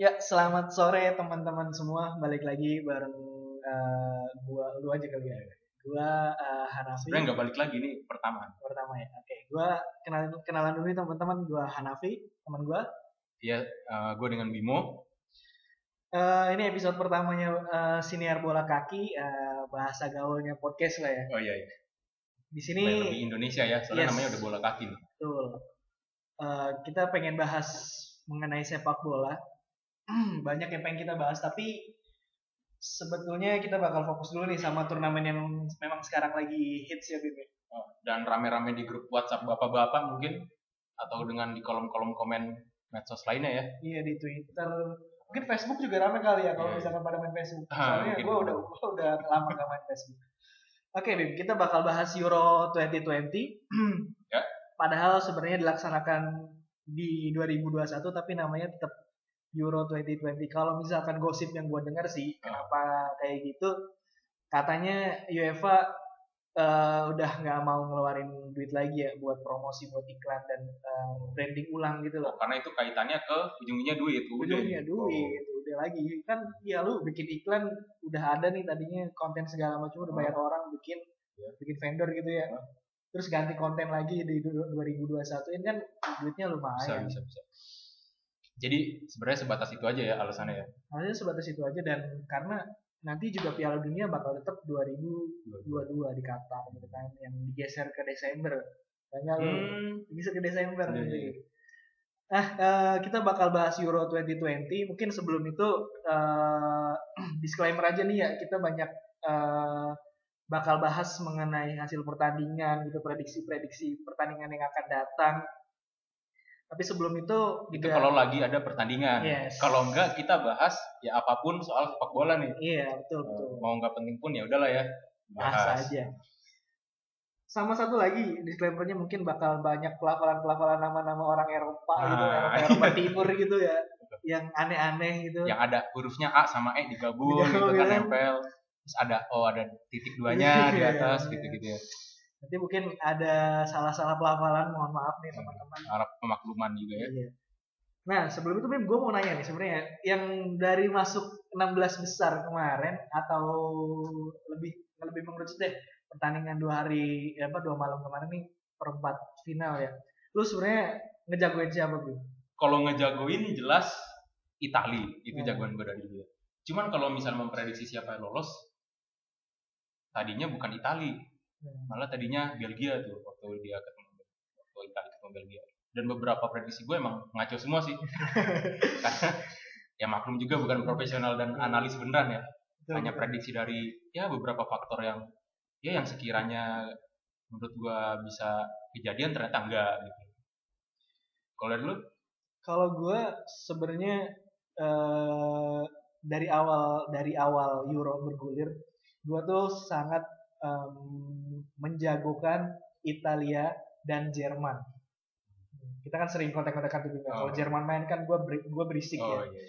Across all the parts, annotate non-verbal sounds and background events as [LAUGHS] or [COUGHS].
Ya, selamat sore teman-teman semua. Balik lagi bareng uh, gua lu aja kali ya. Gua uh, Hanafi. Sebenarnya nggak balik lagi nih pertama. Pertama ya. Oke, gua kenalan kenalan dulu teman-teman. Gua Hanafi, teman gua. Iya, uh, gua dengan Bimo. Uh, ini episode pertamanya uh, siniar bola kaki, uh, bahasa gaulnya podcast lah ya. Oh iya. iya. Di sini lebih Indonesia ya, soalnya yes. namanya udah bola kaki nih. Betul. Uh, kita pengen bahas mengenai sepak bola banyak yang pengen kita bahas tapi sebetulnya kita bakal fokus dulu nih sama turnamen yang memang sekarang lagi hits ya Bim. Ya? Oh, dan rame-rame di grup WhatsApp bapak-bapak mungkin atau dengan di kolom-kolom komen medsos lainnya ya. Iya di Twitter, mungkin Facebook juga rame kali ya kalau yeah. misalkan pada main Facebook. Ah, Soalnya gue udah gua udah lama gak main Facebook. Oke Bim, kita bakal bahas Euro 2020. ya. Padahal sebenarnya dilaksanakan di 2021 tapi namanya tetap Euro 2020. Kalau misalkan gosip yang gue dengar sih, kenapa kayak gitu? Katanya UEFA uh, udah nggak mau ngeluarin duit lagi ya buat promosi, buat iklan dan uh, branding ulang gitu loh. Oh, karena itu kaitannya ke ujungnya duit. Ujungnya duit, oh. udah lagi kan ya lu bikin iklan udah ada nih tadinya konten segala macam udah bayar oh. orang bikin yeah. bikin vendor gitu ya. Oh. Terus ganti konten lagi di 2021 ini kan duitnya lumayan. Bisa, bisa, bisa jadi sebenarnya sebatas itu aja ya alasannya ya. Alasannya sebatas itu aja dan karena nanti juga Piala Dunia bakal tetap 2022 di Qatar gitu kan yang digeser ke Desember. Tanggal hmm. bisa ke Desember iya, nanti. Iya. Nah, uh, kita bakal bahas Euro 2020. Mungkin sebelum itu uh, [CLEARS THROAT] disclaimer aja nih ya, kita banyak uh, bakal bahas mengenai hasil pertandingan gitu, prediksi-prediksi pertandingan yang akan datang tapi sebelum itu itu kalau lagi ada pertandingan. Yes. Kalau enggak kita bahas ya apa pun soal sepak bola nih. Iya, betul betul. Mau enggak penting pun ya udahlah ya. Bahas aja. Sama satu lagi disclaimernya mungkin bakal banyak pelafalan-pelafalan nama-nama orang Eropa ah, gitu, Eropa, Eropa Timur gitu ya. [LAUGHS] Yang aneh-aneh gitu. Yang ada hurufnya A sama E digabung, digabung gitu kan nempel. Terus ada oh ada titik duanya [LAUGHS] di atas gitu-gitu ya. Nanti mungkin ada salah-salah pelafalan, mohon maaf nih teman-teman. Harap pemakluman juga ya. Iya. Nah sebelum itu Bim, gue mau nanya nih sebenarnya yang dari masuk 16 besar kemarin atau lebih lebih mengerucut deh pertandingan dua hari ya apa dua malam kemarin nih perempat final ya. Lu sebenarnya ngejagoin siapa Bim? Kalau ngejagoin jelas Itali itu hmm. jagoan gue dari dulu. Cuman kalau misal memprediksi siapa yang lolos, tadinya bukan Itali, Hmm. Malah tadinya Belgia tuh waktu dia ketemu waktu Italia ketemu Belgia. Dan beberapa prediksi gue emang ngaco semua sih. [LAUGHS] Karena ya maklum juga bukan profesional dan analis beneran ya. Hanya prediksi dari ya beberapa faktor yang ya yang sekiranya menurut gue bisa kejadian ternyata enggak gitu. Kalau dulu? Kalau gue sebenarnya eh, dari awal dari awal Euro bergulir, gue tuh sangat um, menjagokan Italia dan Jerman. Kita kan sering kontak-kontakan tuh juga. Oh. Kalau Jerman main kan gue ber, gua berisik oh, ya. Iya.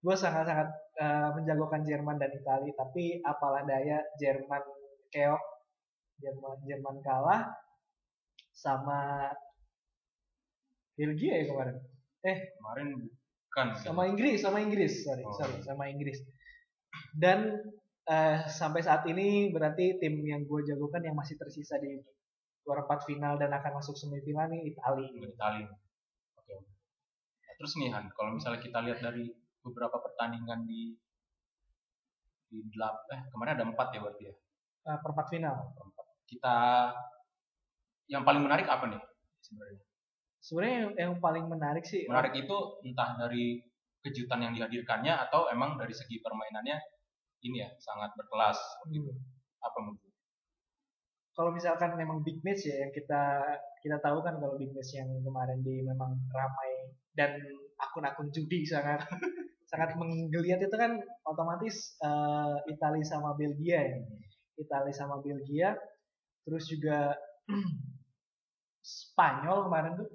Gue sangat-sangat uh, menjagokan Jerman dan Italia, tapi apalah daya Jerman keok, Jerman Jerman kalah sama Belgia ya kemarin. Eh kemarin kan sama Inggris, sama Inggris, sorry, oh. sorry, sama Inggris. Dan uh, sampai saat ini berarti tim yang gue jagokan yang masih tersisa di luar empat final dan akan masuk semifinal nih Itali. Itali. Oke. Nah, terus nih Han, kalau misalnya kita lihat dari beberapa pertandingan di di delap eh kemarin ada empat ya berarti ya. Uh, perempat final. Perempat. Kita yang paling menarik apa nih sebenarnya? Sebenarnya yang paling menarik sih. Menarik itu entah dari kejutan yang dihadirkannya atau emang dari segi permainannya ini ya sangat berkelas gitu. Apa mungkin? Kalau misalkan memang big match ya yang kita kita tahu kan kalau big match yang kemarin di memang ramai dan akun-akun judi sangat [LAUGHS] sangat menggeliat itu kan otomatis uh, Italia sama Belgia ya. Italia sama Belgia terus juga [CLEARS THROAT] Spanyol kemarin tuh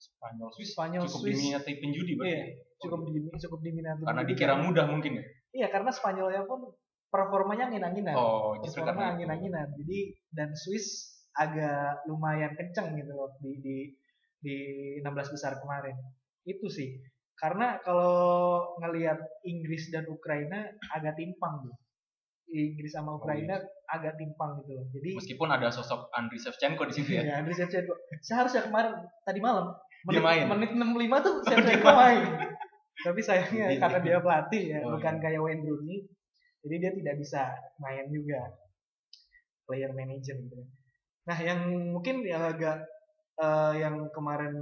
Spanyol Swiss Spanyol cukup Swiss. diminati penjudi berarti iya, cukup cukup diminati karena dikira mudah mungkin ya Iya karena Spanyolnya pun performanya angin-anginan. Oh, justru performa angin-anginan. Jadi dan Swiss agak lumayan kenceng gitu loh di di di 16 besar kemarin. Itu sih. Karena kalau ngelihat Inggris dan Ukraina agak timpang tuh. Inggris sama Ukraina oh, iya. agak timpang gitu loh. Jadi meskipun ada sosok Andriy Shevchenko di situ ya. Iya, Andriy Shevchenko. Seharusnya kemarin tadi malam menit, dia main. Menit 65 tuh Shevchenko main. Tapi sayangnya iya. karena dia pelatih ya, oh, bukan iya. kayak Wayne Rooney. Jadi dia tidak bisa main juga player manager gitu. Nah, yang mungkin yang agak uh, yang kemarin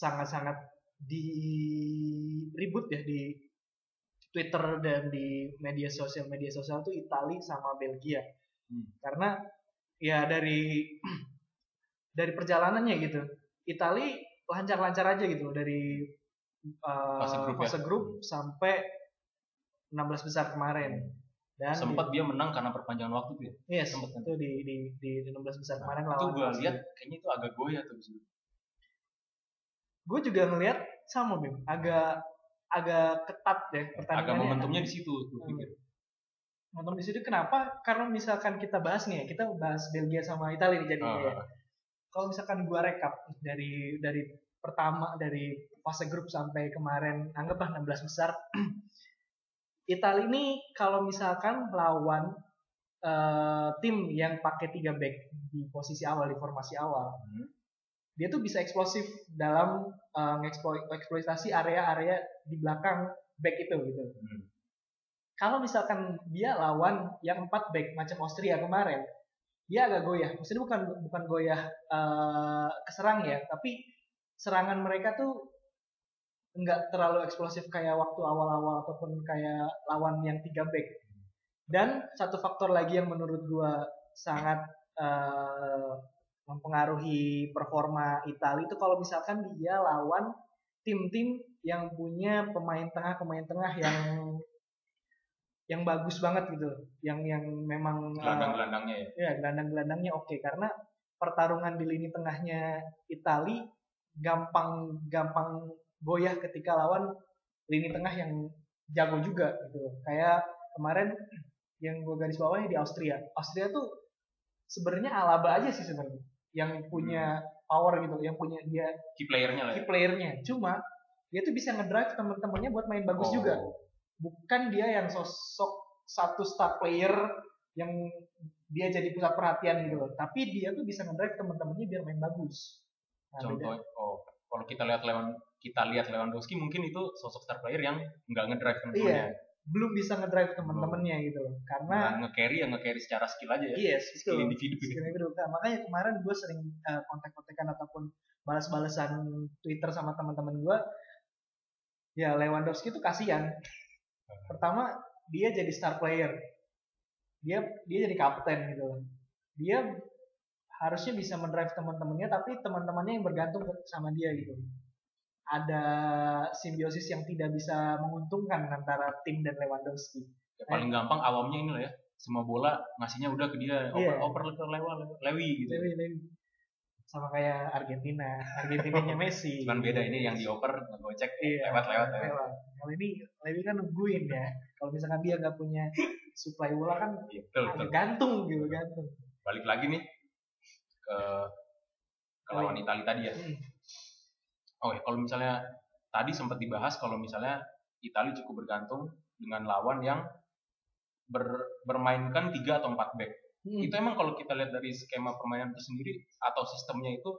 sangat-sangat di ribut ya di Twitter dan di media sosial media sosial tuh Italia sama Belgia hmm. karena ya dari [CLEARS THROAT] dari perjalanannya gitu Italia lancar-lancar aja gitu dari uh, fase grup, fase ya? grup sampai 16 besar kemarin. Dan sempat di, dia menang karena perpanjangan waktu tuh ya? Iya yes, sempat itu di di di 16 besar nah, kemarin lawan itu gue lihat kayaknya itu agak goyah tuh gue juga ngelihat sama Bim. Agak agak ketat deh pertandingannya. Agak momentumnya di situ gue hmm. pikir. Momentum di situ kenapa? Karena misalkan kita bahas nih ya kita bahas Belgia sama Italia nih jadinya uh. ya. Kalau misalkan gue rekap dari dari pertama dari fase grup sampai kemarin anggaplah 16 besar [CLEARS THROAT] Italia ini kalau misalkan lawan uh, tim yang pakai tiga back di posisi awal di formasi awal hmm dia tuh bisa eksplosif dalam uh, eksploitasi area-area di belakang back itu gitu. Hmm. Kalau misalkan dia lawan yang empat back macam Austria kemarin, dia agak goyah. Maksudnya bukan bukan goyah uh, keserang ya, tapi serangan mereka tuh nggak terlalu eksplosif kayak waktu awal-awal ataupun kayak lawan yang tiga back. Dan satu faktor lagi yang menurut gua sangat uh, mempengaruhi performa Italia itu kalau misalkan dia lawan tim-tim yang punya pemain tengah pemain tengah yang yang bagus banget gitu yang yang memang eh, gelandang-gelandangnya ya ya gelandang-gelandangnya oke okay. karena pertarungan di lini tengahnya Italia gampang gampang goyah ketika lawan lini tengah yang jago juga gitu kayak kemarin yang gue garis bawahnya di Austria Austria tuh sebenarnya Alaba aja sih sebenarnya yang punya hmm. power gitu, yang punya dia key playernya lah. Ya? Key playernya. Cuma dia tuh bisa ngedrive teman-temannya buat main bagus oh. juga. Bukan dia yang sosok satu star player yang dia jadi pusat perhatian gitu loh. Tapi dia tuh bisa ngedrive teman-temannya biar main bagus. Nah, Contoh, oh, kalau kita lihat Lewan kita lihat Lewandowski mungkin itu sosok star player yang nggak ngedrive teman-temannya. Iya belum bisa ngedrive teman-temannya gitu loh karena nge-carry ya nge-carry secara skill aja ya yes skill betul. individu. Skill individu. Nah, makanya kemarin gue sering uh, kontak-kontakan ataupun balas-balasan Twitter sama teman-teman gue ya Lewandowski itu kasihan. [LAUGHS] Pertama dia jadi star player. Dia dia jadi kapten gitu loh. Dia harusnya bisa mendrive teman-temannya tapi teman-temannya yang bergantung sama dia gitu ada simbiosis yang tidak bisa menguntungkan antara tim dan Lewandowski. Ya, paling eh. gampang awamnya ini lah ya. Semua bola ngasihnya udah ke dia, yeah. oper oper ke Lewa, Lewi gitu. Lewi, Lewi. Sama kayak Argentina, Argentinanya [LAUGHS] Messi. Cuman beda ini yang dioper ngegocek iya, lewat lewat lewat. Kalau ini Lewi kan nungguin ya. Kalau misalkan dia nggak punya supply bola kan iya, betul, betul. gantung gitu gantung. Balik lagi nih ke ke lawan Italia tadi ya. Hmm oh ya kalau misalnya tadi sempat dibahas kalau misalnya Italia cukup bergantung dengan lawan yang ber, bermainkan tiga atau empat back. Hmm. Itu emang kalau kita lihat dari skema permainan itu sendiri atau sistemnya itu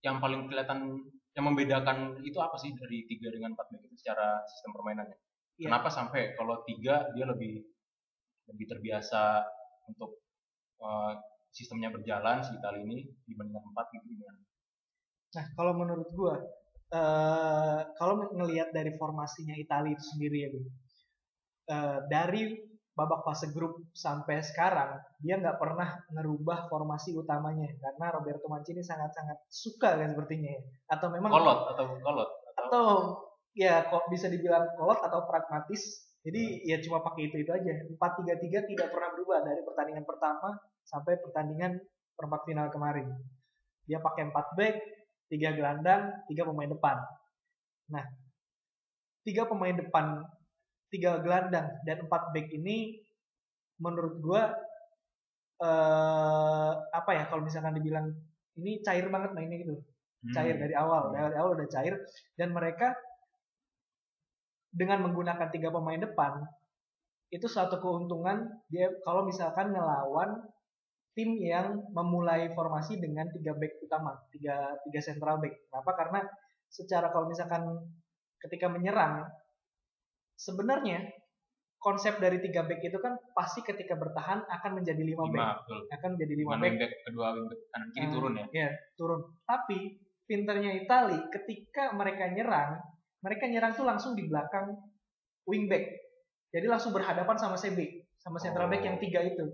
yang paling kelihatan yang membedakan itu apa sih dari tiga dengan empat back itu secara sistem permainannya? Yeah. Kenapa sampai kalau tiga dia lebih lebih terbiasa untuk uh, sistemnya berjalan si Italia ini dibandingkan empat gitu gimana? Nah kalau menurut gua uh, kalau ngelihat dari formasinya Italia itu sendiri ya, uh, dari babak fase grup sampai sekarang dia nggak pernah ngerubah formasi utamanya karena Roberto Mancini sangat-sangat suka kan sepertinya ya. atau memang kolot atau kolot atau, atau ya kok bisa dibilang kolot atau pragmatis jadi hmm. ya cuma pakai itu itu aja empat tiga tiga tidak pernah berubah dari pertandingan pertama sampai pertandingan perempat final kemarin dia pakai empat back tiga gelandang, tiga pemain depan. Nah, tiga pemain depan, tiga gelandang dan empat back ini menurut gue eh, apa ya kalau misalkan dibilang ini cair banget mainnya gitu. hmm. cair dari awal dari awal udah cair dan mereka dengan menggunakan tiga pemain depan itu suatu keuntungan dia kalau misalkan ngelawan tim yang memulai formasi dengan tiga back utama tiga tiga central back kenapa karena secara kalau misalkan ketika menyerang sebenarnya konsep dari tiga back itu kan pasti ketika bertahan akan menjadi lima, lima back betul. akan menjadi lima back. back kedua back kanan kiri uh, turun ya ya turun tapi pinternya Itali ketika mereka nyerang mereka nyerang tuh langsung di belakang wingback jadi langsung berhadapan sama CB sama central oh. back yang oh. tiga itu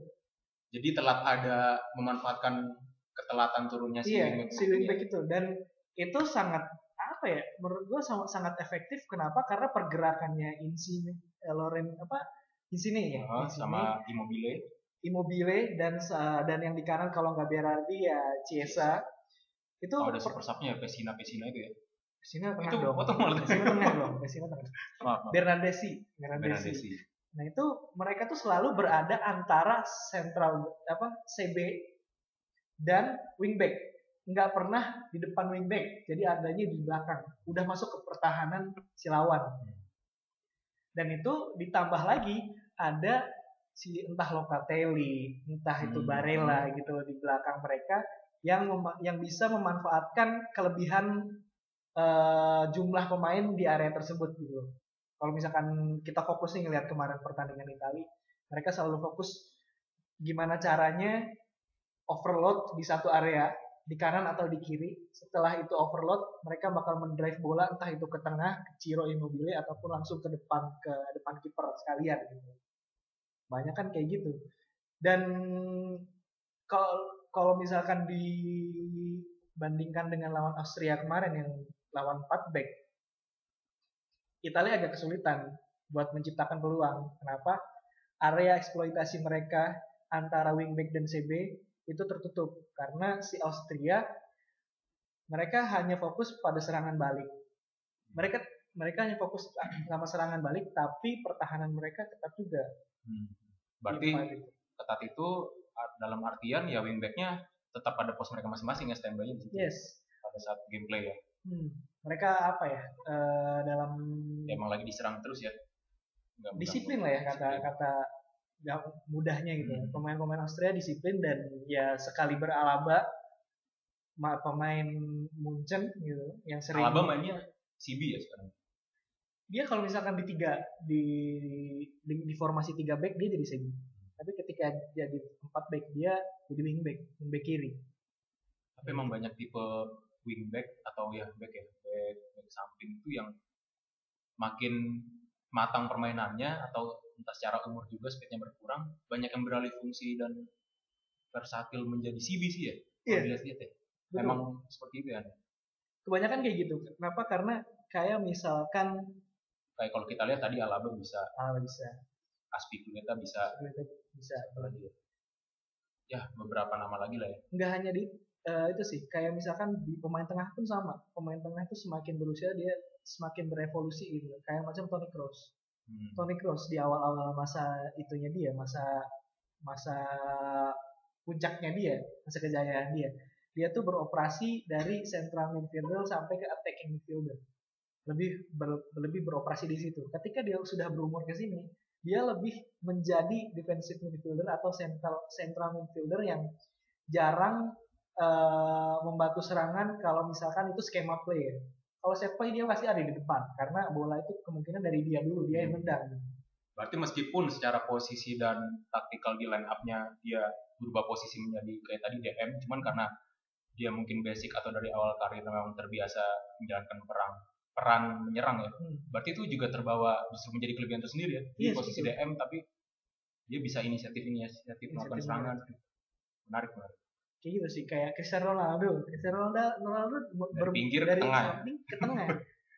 jadi telat ada memanfaatkan ketelatan turunnya si iya, wingback si wingback itu. dan itu sangat apa ya menurut gue sangat sangat efektif. Kenapa? Karena pergerakannya Insigne eh, Loren apa Insigne ya? Oh, Insigne, sama Immobile. Immobile dan dan yang di kanan kalau nggak Berardi ya Ciesa itu oh, ada super subnya ya Pesina Pesina itu ya. Pesina tengah itu, dong Pesina tengah dong Pesina tengah. Maaf, maaf. Bernardesi. Nah itu mereka tuh selalu berada antara sentral apa CB dan wingback nggak pernah di depan wingback, jadi adanya di belakang. Udah masuk ke pertahanan si lawan. Dan itu ditambah lagi ada si entah Locatelli, entah itu hmm. Barella gitu di belakang mereka yang yang bisa memanfaatkan kelebihan uh, jumlah pemain di area tersebut gitu. Kalau misalkan kita fokus nih ngelihat kemarin pertandingan Italia, mereka selalu fokus gimana caranya overload di satu area di kanan atau di kiri. Setelah itu overload, mereka bakal mendrive bola entah itu ke tengah, ke Ciro Immobile ataupun langsung ke depan ke depan kiper sekalian gitu. Banyak kan kayak gitu. Dan kalau kalau misalkan dibandingkan dengan lawan Austria kemarin yang lawan 4 back, Italia agak kesulitan buat menciptakan peluang. Kenapa? Area eksploitasi mereka antara wingback dan CB itu tertutup karena si Austria mereka hanya fokus pada serangan balik. Mereka mereka hanya fokus sama serangan balik, tapi pertahanan mereka ketat juga. Hmm. Berarti ketat itu dalam artian ya wingbacknya tetap pada pos mereka masing-masing ya standby di situ. Yes. Pada saat gameplay ya. Hmm. Mereka apa ya uh, dalam ya, emang lagi diserang terus ya. Nggak disiplin lah ya kata kata gak mudahnya gitu hmm. pemain-pemain Austria disiplin dan ya sekali beralaba pemain Munchen gitu yang sering Alaba mainnya CB ya sekarang dia kalau misalkan di tiga di di, di formasi tiga back dia jadi CB tapi ketika jadi empat back dia jadi wing back wing back kiri tapi emang banyak tipe wing back atau ya back ya back, back samping itu yang makin matang permainannya atau entah secara umur juga speednya berkurang banyak yang beralih fungsi dan versatil menjadi CB sih ya yeah. lihat ya memang seperti itu ya kebanyakan kayak gitu. Kenapa? Karena kayak misalkan kayak kalau kita lihat tadi Alaba bisa Alaba bisa. Aspilicueta bisa. bisa apalagi ya. Ya beberapa nama lagi lah ya. Nggak hanya di uh, itu sih kayak misalkan di pemain tengah pun sama. Pemain tengah itu semakin berusia dia semakin berevolusi gitu. Kayak macam Toni Kroos. Hmm. Toni Kroos di awal-awal masa itunya dia masa masa puncaknya dia masa kejayaan dia. Dia tuh beroperasi dari central midfielder sampai ke attacking midfielder. Lebih ber, lebih beroperasi di situ. Ketika dia sudah berumur ke sini dia lebih menjadi defensive midfielder atau central central midfielder yang jarang uh, membantu serangan kalau misalkan itu skema play kalau set play dia pasti ada di depan karena bola itu kemungkinan dari dia dulu dia yang nendang. Berarti meskipun secara posisi dan taktikal di line up-nya dia berubah posisi menjadi kayak tadi DM cuman karena dia mungkin basic atau dari awal karir memang terbiasa menjalankan perang peran menyerang ya. Hmm. berarti itu juga terbawa justru menjadi kelebihan tersendiri ya di yes, iya, posisi betul. DM tapi dia bisa inisiatif inisiatif melakukan serangan. Menarik menarik kayak gitu sih kayak Cristiano Ronaldo. Cristiano Ronaldo Ronaldo ber, tinggi dari tengah. Ke tengah.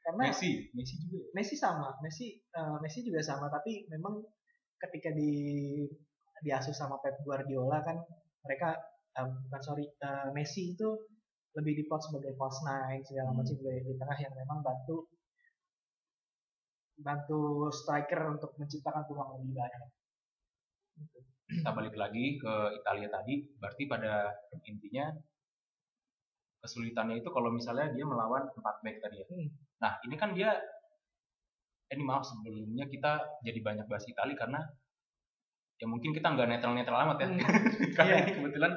Karena Messi. Messi juga Messi sama. Messi uh, Messi juga sama. Tapi memang ketika di diasuh sama Pep Guardiola kan mereka um, bukan sorry uh, Messi itu lebih diplot sebagai false nine segala hmm. macam di tengah yang memang bantu bantu striker untuk menciptakan peluang lebih banyak. Gitu kita balik lagi ke Italia tadi berarti pada intinya kesulitannya itu kalau misalnya dia melawan empat back tadi ya. Hmm. Nah ini kan dia eh, ini maaf sebelumnya kita jadi banyak bahas Itali karena ya mungkin kita nggak netral-netral amat ya. Hmm. [LAUGHS] karena yeah. ini kebetulan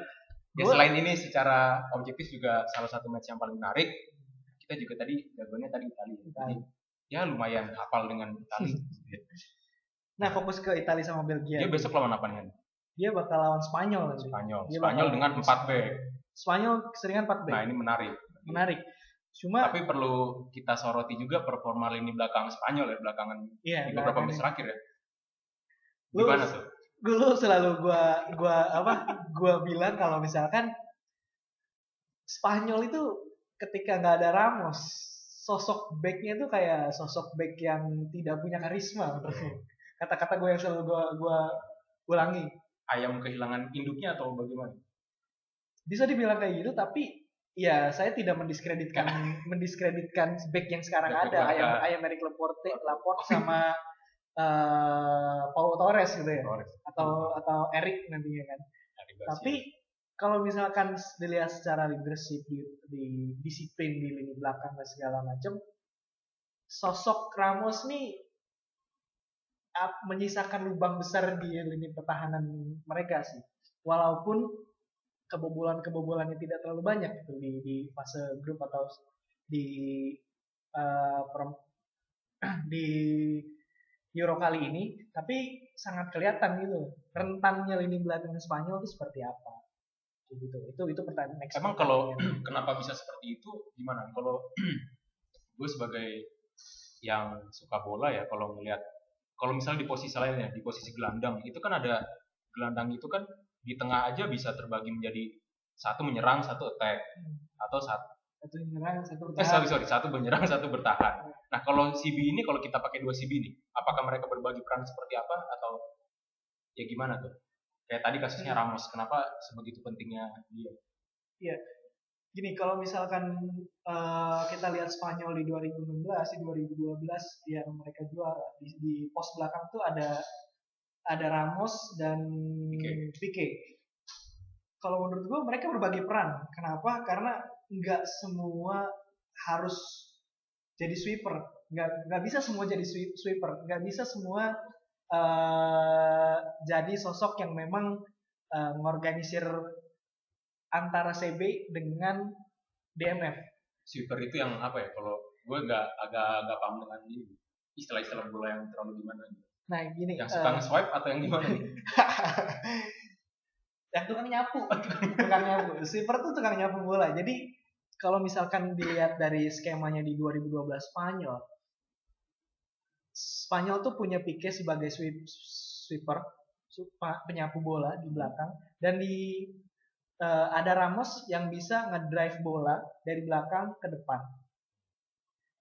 ya selain ini secara objektif juga salah satu match yang paling menarik. Kita juga tadi jagoannya tadi Itali. Jadi ya lumayan hafal dengan Itali. nah fokus ke Itali sama Belgia. Dia besok lawan apa nih? Dia bakal lawan Spanyol. Spanyol. Dia Spanyol dengan 4 back. Spanyol keseringan 4 back. Nah, ini menarik. Menarik. Cuma tapi perlu kita soroti juga performa lini belakang Spanyol ya belakangan iya, di beberapa match terakhir ya. Gimana tuh? Dulu selalu gua gua apa? gua bilang kalau misalkan Spanyol itu ketika nggak ada Ramos, sosok backnya itu kayak sosok back yang tidak punya karisma Kata-kata gue yang selalu gue gua ulangi. Ayam kehilangan induknya atau bagaimana? Bisa dibilang kayak gitu, tapi Iya, saya tidak mendiskreditkan [LAUGHS] mendiskreditkan back yang sekarang ada, ayam ayam Eric Laporte, Laporte sama uh, Pau Torres gitu ya, Torres. atau atau Eric nantinya kan. Tapi kalau misalkan dilihat secara leadership di, di disiplin di lini belakang dan segala macam, sosok Ramos nih menyisakan lubang besar di lini pertahanan mereka sih. Walaupun kebobolan-kebobolannya tidak terlalu banyak gitu di di fase grup atau di uh, [CLEARS THROAT] di Euro kali ini, tapi sangat kelihatan gitu rentannya lini belakang Spanyol itu seperti apa. Gitu. Itu itu pertanyaan next. Emang kalau [CLEARS THROAT] kenapa bisa seperti itu gimana? Kalau [CLEARS THROAT] gue sebagai yang suka bola ya kalau melihat kalau misalnya di posisi lainnya di posisi gelandang itu kan ada gelandang itu kan di tengah aja bisa terbagi menjadi satu menyerang satu attack hmm. atau satu satu menyerang satu bertahan. Eh, sorry sorry satu menyerang [LAUGHS] satu bertahan. Nah kalau CB ini kalau kita pakai dua CB ini, apakah mereka berbagi peran seperti apa atau ya gimana tuh? Kayak tadi kasusnya Ramos, kenapa sebegitu pentingnya dia? Iya, gini kalau misalkan uh, kita lihat Spanyol di 2016 di 2012 yang mereka juara di, di pos belakang tuh ada ada Ramos dan Pique. Kalau menurut gue mereka berbagi peran. Kenapa? Karena nggak semua harus jadi sweeper. Nggak nggak bisa semua jadi sweeper. Nggak bisa semua uh, jadi sosok yang memang uh, ngorganisir antara CB dengan DMF. Sweeper itu yang apa ya? Kalau gue nggak agak agak paham dengan ini istilah-istilah bola yang terlalu gimana gitu. Nah gini. Yang suka uh, swipe atau yang gimana nih? [LAUGHS] yang tukang nyapu, tukang nyapu. Sweeper tuh tukang nyapu bola. Jadi kalau misalkan dilihat dari skemanya di 2012 Spanyol, Spanyol tuh punya Pique sebagai sweep, sweeper, penyapu bola di belakang, dan di uh, ada Ramos yang bisa ngedrive bola dari belakang ke depan.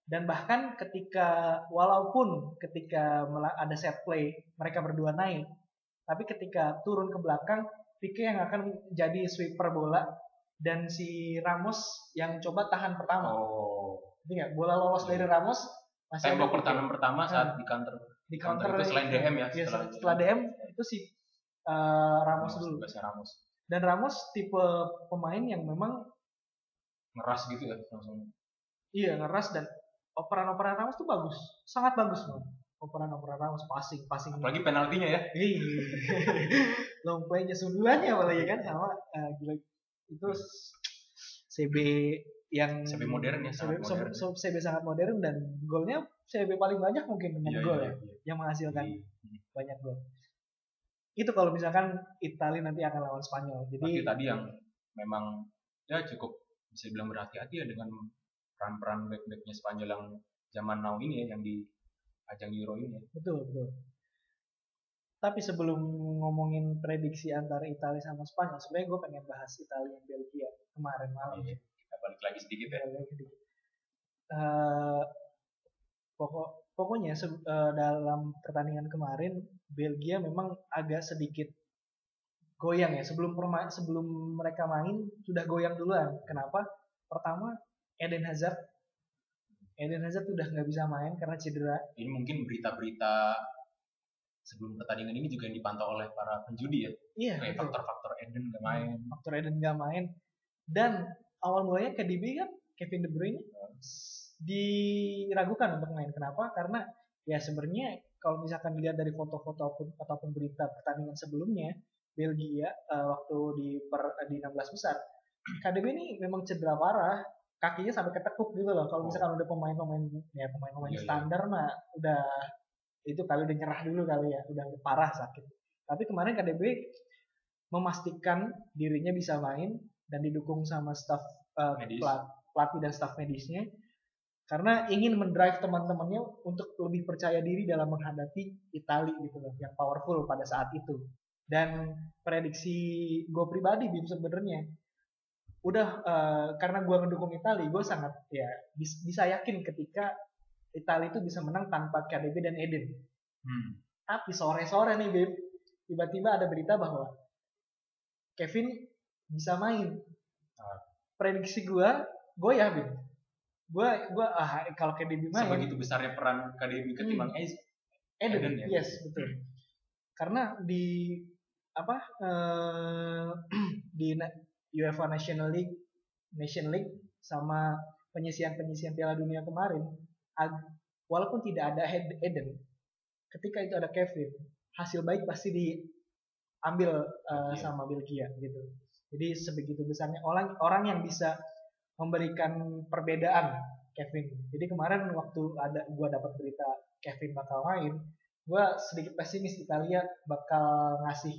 Dan bahkan ketika walaupun ketika ada set play mereka berdua naik tapi ketika turun ke belakang Pique yang akan jadi sweeper bola dan si Ramos yang coba tahan pertama. Oh. Nggak? Bola lolos dari Ramos masih tembok pertahanan pertama saat di counter. Di counter, counter itu selain DM ya, ya setelah, setelah DM itu si uh, Ramos, Ramos dulu. Ramos dan Ramos tipe pemain yang memang ngeras gitu ya langsung iya ngeras dan operan-operan Ramos tuh bagus, sangat bagus loh. Operan-operan Ramos passing, passing. Apalagi penaltinya ya. Iya. [LAUGHS] Long play-nya sundulannya apalagi kan sama uh, gila itu CB yang CB modern ya, CB, modern. CB sangat modern dan golnya CB paling banyak mungkin dengan iya, gol iya, ya, iya. yang menghasilkan iya. banyak gol. Itu kalau misalkan Italia nanti akan lawan Spanyol. Jadi Berarti tadi yang memang ya cukup bisa bilang berhati-hati ya dengan peran-peran back-backnya Spanyol yang zaman now ini ya yang di ajang Euro ini ya. Betul, betul. Tapi sebelum ngomongin prediksi antara Italia sama Spanyol, sebenarnya gue pengen bahas Italia dan Belgia kemarin malam. Iya, kita balik lagi sedikit ya. Uh, pokok pokoknya uh, dalam pertandingan kemarin Belgia memang agak sedikit goyang ya sebelum perma sebelum mereka main sudah goyang duluan. Kenapa? Pertama Eden Hazard Eden Hazard udah nggak bisa main karena cedera. Ini mungkin berita-berita sebelum pertandingan ini juga yang dipantau oleh para penjudi ya. Iya. Kayak faktor-faktor Eden nggak main. Faktor Eden nggak main dan awal mulanya KDB kan Kevin De Bruyne diragukan untuk main. Kenapa? Karena ya sebenarnya kalau misalkan dilihat dari foto-foto ataupun, ataupun berita pertandingan sebelumnya Belgia uh, waktu di per, di 16 besar KDB ini memang cedera parah kakinya sampai ketekuk gitu loh kalau misalkan udah pemain-pemain ya pemain-pemain yeah, iya. standar yeah. mah udah itu kali udah nyerah dulu kali ya udah parah sakit tapi kemarin KDB memastikan dirinya bisa main dan didukung sama staff uh, pelatih dan staff medisnya karena ingin mendrive teman-temannya untuk lebih percaya diri dalam menghadapi Italia gitu loh yang powerful pada saat itu dan prediksi gue pribadi bim sebenarnya udah uh, karena gue mendukung Italia gue sangat ya bisa yakin ketika Italia itu bisa menang tanpa KDB dan Eden hmm. tapi sore-sore nih bim tiba-tiba ada berita bahwa Kevin bisa main ah. prediksi gue gue ya bim gue gue ah kalau KDB main sebegitu besarnya peran KDB ketimbang hmm. Eden, Eden ya? yes betul. Karena di apa uh, [CLEARS THROAT] di UEFA National League Nation League sama penyisian-penyisian Piala Dunia kemarin walaupun tidak ada Eden ketika itu ada Kevin hasil baik pasti diambil uh, sama Belgia gitu. Jadi sebegitu besarnya orang orang yang bisa memberikan perbedaan Kevin. Jadi kemarin waktu ada gua dapat berita Kevin bakal main, gua sedikit pesimis Italia bakal ngasih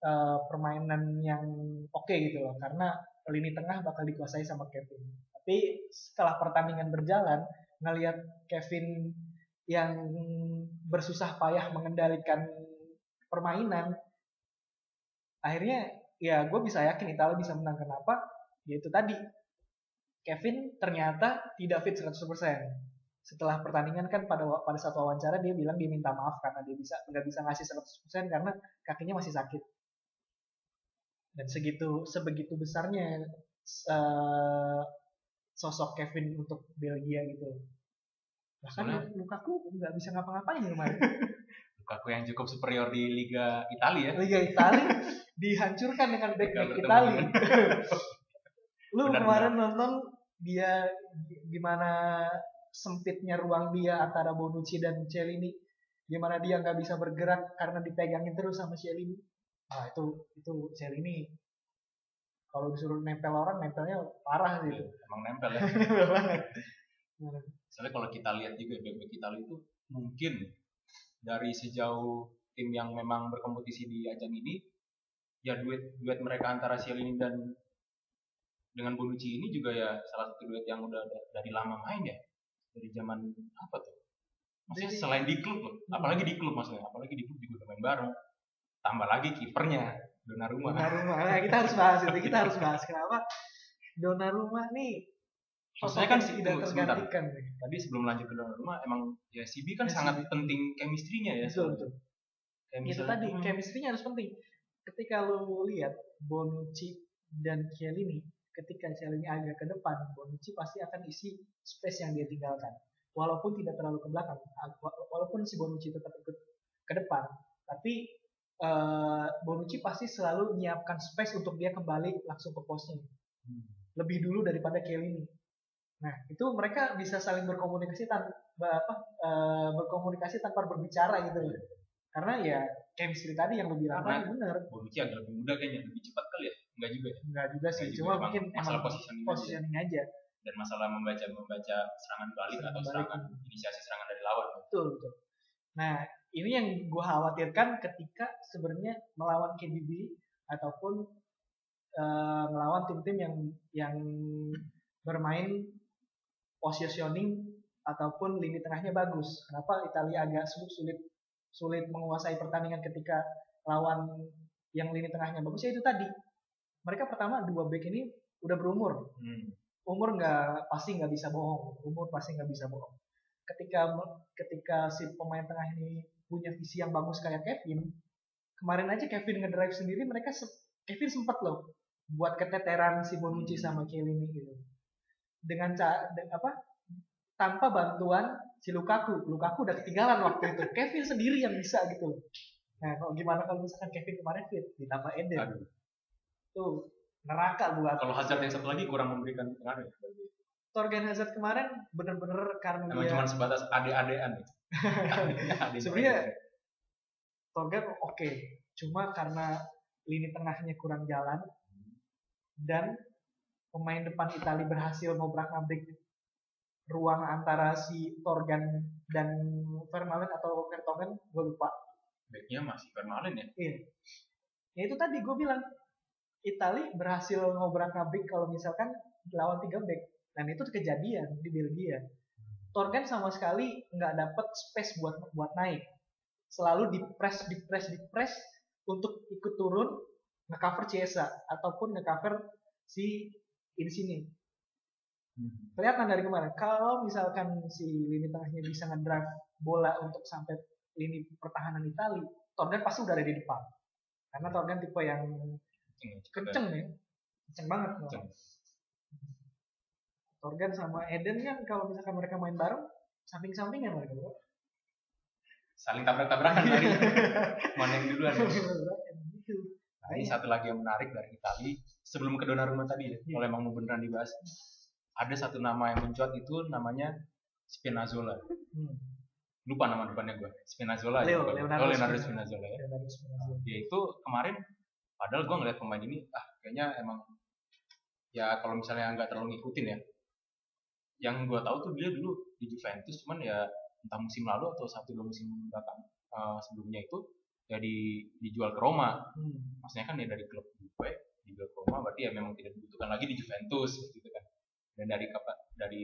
uh, permainan yang oke okay gitu loh karena lini tengah bakal dikuasai sama Kevin. Tapi setelah pertandingan berjalan, ngelihat Kevin yang bersusah payah mengendalikan permainan, akhirnya ya gue bisa yakin Italia bisa menang. Kenapa? Yaitu tadi Kevin ternyata tidak fit 100%. Setelah pertandingan kan pada pada saat wawancara dia bilang dia minta maaf karena dia bisa nggak bisa ngasih 100% karena kakinya masih sakit. Dan segitu sebegitu besarnya uh, sosok Kevin untuk Belgia gitu. Bahkan Soalnya, Lukaku nggak bisa ngapa-ngapain kemarin. [LAUGHS] Lukaku yang cukup superior di Liga Italia ya. Liga Italia dihancurkan dengan back-back Italia. [LAUGHS] Lu Benar, kemarin nonton dia gimana sempitnya ruang dia antara Bonucci dan Celini gimana dia nggak bisa bergerak karena dipegangin terus sama Celini nah itu itu Celini kalau disuruh nempel orang nempelnya parah sih. Itu emang nempel ya. [LAUGHS] Soalnya kalau kita lihat juga bebek kita itu mungkin dari sejauh tim yang memang berkompetisi di ajang ini ya duet duet mereka antara Celini dan dengan Bonucci ini juga ya salah satu duet yang udah dari lama main ya? Dari zaman apa tuh? Maksudnya selain di klub loh hmm. apalagi di klub maksudnya apalagi di klub juga udah main bareng. Tambah lagi kipernya Donnarumma. Donnarumma. Nah, kita harus bahas itu kita harus bahas kenapa Donnarumma nih maksudnya kan si tidak tergantikan tadi sebelum lanjut ke Donnarumma emang ya CB kan ya, sangat CB. penting chemistry-nya ya betul betul. Itu tadi hmm. chemistry-nya harus penting. Ketika lu lihat Bonucci dan Chiellini ketika Chelsea agak ke depan, Bonucci pasti akan isi space yang dia tinggalkan. Walaupun tidak terlalu ke belakang, walaupun si Bonucci tetap ikut ke depan, tapi uh, Bonucci pasti selalu menyiapkan space untuk dia kembali langsung ke posnya. Hmm. Lebih dulu daripada Kelly Nah, itu mereka bisa saling berkomunikasi tanpa apa uh, berkomunikasi tanpa berbicara gitu. Karena ya chemistry tadi yang lebih kan benar. Bonucci agak lebih muda kayaknya, lebih cepat kali ya. Enggak juga ya? Enggak juga sih, Enggak cuma juga. mungkin masalah positioning, positioning aja. aja. Dan masalah membaca membaca serangan balik serangan atau serangan balik. inisiasi serangan dari lawan. Betul, betul. Nah, ini yang gue khawatirkan ketika sebenarnya melawan KDB ataupun uh, melawan tim-tim yang yang bermain positioning ataupun lini tengahnya bagus. Kenapa Italia agak sulit sulit menguasai pertandingan ketika lawan yang lini tengahnya bagus ya itu tadi mereka pertama dua back ini udah berumur. Hmm. Umur nggak pasti nggak bisa bohong. Umur pasti nggak bisa bohong. Ketika ketika si pemain tengah ini punya visi yang bagus kayak Kevin, kemarin aja Kevin ngedrive sendiri, mereka Kevin sempat loh buat keteteran si Bonucci hmm. sama ini gitu. Dengan ca, apa tanpa bantuan si Lukaku. Lukaku udah ketinggalan waktu itu. Kevin sendiri yang bisa gitu. Nah, kalau gimana kalau misalkan Kevin kemarin fit ditambah Eden. Aduh tuh neraka buat kalau Hazard yang satu lagi kurang memberikan pengaruh ya? Torgan Hazard kemarin bener-bener karena Emang dia cuma sebatas ade-adean ya? [LAUGHS] sebenarnya Torgan oke okay. cuma karena lini tengahnya kurang jalan dan pemain depan Italia berhasil ngobrak-ngabrik ruang antara si Torgan dan Vermaelen atau Vertonghen gue lupa backnya masih Vermaelen ya iya ya itu tadi gue bilang Italia berhasil ngobrak-ngabrik kalau misalkan lawan tiga back dan itu kejadian di Belgia Torgan sama sekali nggak dapet space buat buat naik selalu di press di press di press untuk ikut turun ngecover Ciesa ataupun ngecover si Insigne Hmm. Kelihatan dari kemarin. Kalau misalkan si lini tengahnya bisa ngedrive bola untuk sampai lini pertahanan Itali, Torgan pasti udah ada di depan. Karena Torgan tipe yang kenceng ya, kenceng banget. Kenceng. Torgan sama Eden kan kalau misalkan mereka main bareng, samping-sampingan mereka bro. Saling tabrak-tabrakan tadi. [LAUGHS] Mana yang duluan? Gitu. Nah, ini satu lagi yang menarik dari Itali sebelum ke Donnarumma tadi ya, yeah. emang mau beneran dibahas ada satu nama yang mencuat itu namanya Spinazzola. Hmm. Lupa nama depannya gue. Spinazzola. Leo, ya, Leonardo, oh, Leonardo Spinazzola ya. Leonardo Spinazzola. Dia itu kemarin padahal gue ngeliat pemain ini ah kayaknya emang ya kalau misalnya nggak terlalu ngikutin ya. Yang gue tahu tuh dia dulu di Juventus cuman ya entah musim lalu atau satu dua musim belakang uh, sebelumnya itu ya di, dijual ke Roma. Hmm. Maksudnya kan dia dari klub gue dijual ke Roma berarti ya memang tidak dibutuhkan lagi di Juventus gitu kan dan dari dari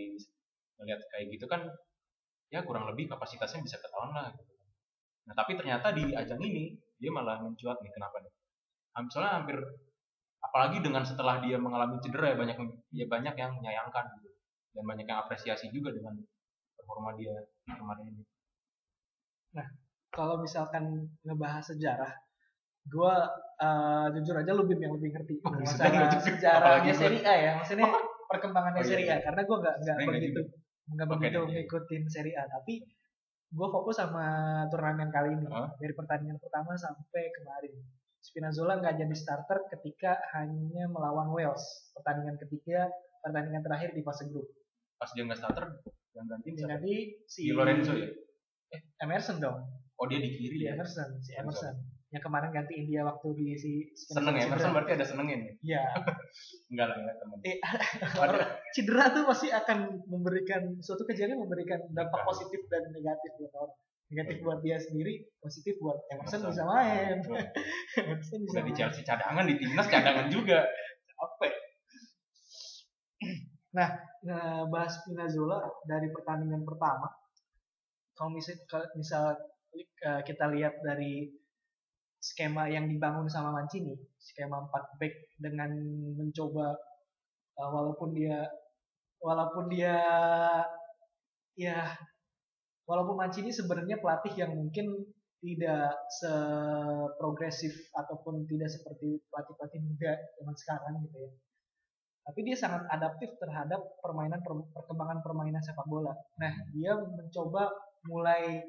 melihat kayak gitu kan ya kurang lebih kapasitasnya bisa ketahuan lah gitu. Nah tapi ternyata di ajang ini dia malah mencuat nih kenapa nih? Soalnya hampir apalagi dengan setelah dia mengalami cedera ya banyak ya banyak yang menyayangkan gitu. Dan banyak yang apresiasi juga dengan performa dia kemarin ini. Nah kalau misalkan ngebahas sejarah, gue uh, jujur aja lebih yang lebih ngerti oh, masalah sejarahnya Serie A ya maksudnya perkembangannya oh, iya, Serie A. iya. karena gue nggak nggak begitu nggak begitu okay, ngikutin Serie A. Tapi gue fokus sama turnamen kali ini huh? dari pertandingan pertama sampai kemarin Spinazzola nggak jadi starter ketika hanya melawan Wales pertandingan ketiga pertandingan terakhir di fase grup. Pas dia nggak starter yang ganti jadi si Lorenzo ya? Eh Emerson dong. Oh dia di kiri di ya? Emerson si Emerson. Yang kemarin ganti India waktu di si seneng ya Emerson berarti ada senengin ya iya. [LAUGHS] Enggak lah ya teman eh, [LAUGHS] cedera tuh pasti akan memberikan suatu kejadian memberikan dampak positif dan negatif buat orang negatif buat dia sendiri positif buat Emerson bisa main. [LAUGHS] Emerson bisa di Chelsea cadangan di timnas cadangan juga. Apa nah bahas Spinazzola dari pertandingan pertama. Kalau misal, misal eh, kita lihat dari skema yang dibangun sama Mancini, skema 4 back dengan mencoba uh, walaupun dia walaupun dia ya walaupun Mancini sebenarnya pelatih yang mungkin tidak seprogresif ataupun tidak seperti pelatih-pelatih muda zaman sekarang gitu ya. Tapi dia sangat adaptif terhadap permainan perkembangan permainan sepak bola. Nah, dia mencoba mulai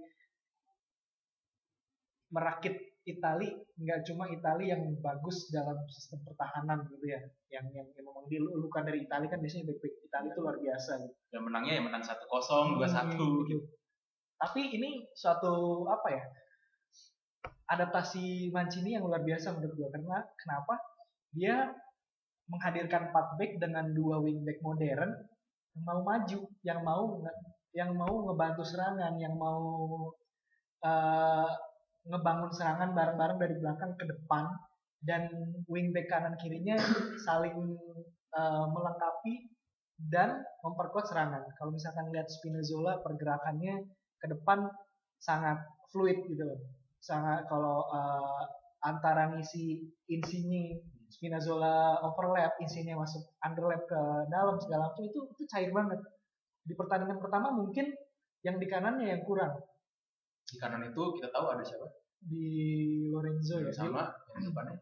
merakit Itali nggak cuma Itali yang bagus dalam sistem pertahanan gitu ya yang yang, yang memang dilulukan dari Itali kan biasanya back back Itali itu luar biasa gitu. dan menangnya ya menang satu kosong dua satu hmm, gitu. Tapi ini suatu apa ya adaptasi Mancini yang luar biasa menurut gue karena kenapa? Dia menghadirkan 4 back dengan dua wing back modern yang mau maju yang mau yang mau ngebantu serangan yang mau uh, ngebangun serangan bareng-bareng dari belakang ke depan. Dan wingback kanan kirinya saling uh, melengkapi dan memperkuat serangan. Kalau misalkan lihat Spinazzola pergerakannya ke depan sangat fluid gitu loh. Sangat kalau uh, antara ngisi insinya Spinazzola overlap, insinya masuk underlap ke dalam segala macam itu itu cair banget. Di pertandingan pertama mungkin yang di kanannya yang kurang di kanan itu kita tahu ada siapa? Di Lorenzo ya. Sama yang depannya.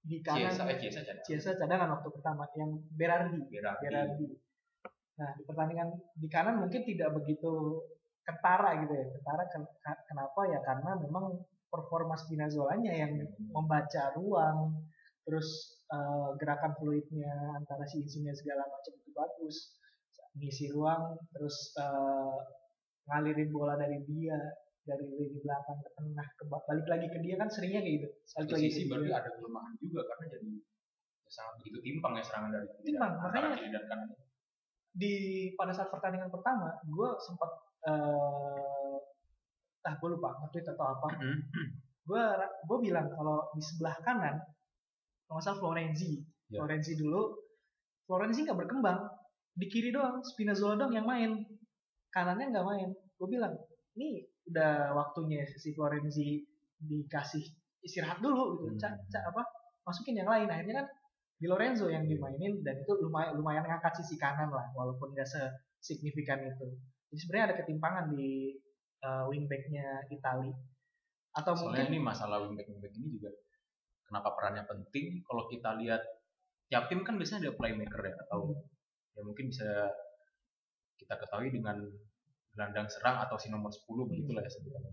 Di kanan. Ciesa, eh, Ciesa cadangan. Ciesa cadangan waktu pertama yang Berardi. Berardi. Berardi. Nah, di pertandingan di kanan mungkin tidak begitu ketara gitu ya. Ketara kenapa ya? Karena memang performa Spinazzolanya yang hmm. membaca ruang, terus uh, gerakan fluidnya antara si insinya segala macam itu bagus ngisi ruang terus uh, ngalirin bola dari dia dari lini belakang ke tengah ke balik lagi ke dia kan seringnya kayak gitu balik lagi sih berarti ada kelemahan juga karena jadi sangat begitu timpang ya serangan dari timpang makanya kiri dan kanan di pada saat pertandingan pertama gue sempat uh, ah gue lupa nge atau apa. Gue gue bilang kalau di sebelah kanan kalau salah Florenzi. Yeah. Florenzi dulu Florenzi nggak berkembang. Di kiri doang Spinazzola doang yang main. Kanannya nggak main. Gue bilang ini udah waktunya si Florenzi dikasih istirahat dulu gitu. Hmm. cak, cak apa masukin yang lain. Akhirnya kan di Lorenzo yang dimainin dan itu lumayan lumayan ngangkat sisi kanan lah walaupun gak sesignifikan itu jadi sebenarnya ada ketimpangan di uh, wingbacknya Itali atau Soalnya mungkin ini masalah wingback wingback ini juga kenapa perannya penting kalau kita lihat tiap tim kan biasanya ada playmaker ya atau hmm. ya mungkin bisa kita ketahui dengan gelandang serang atau si nomor 10 hmm. begitulah ya sebenarnya.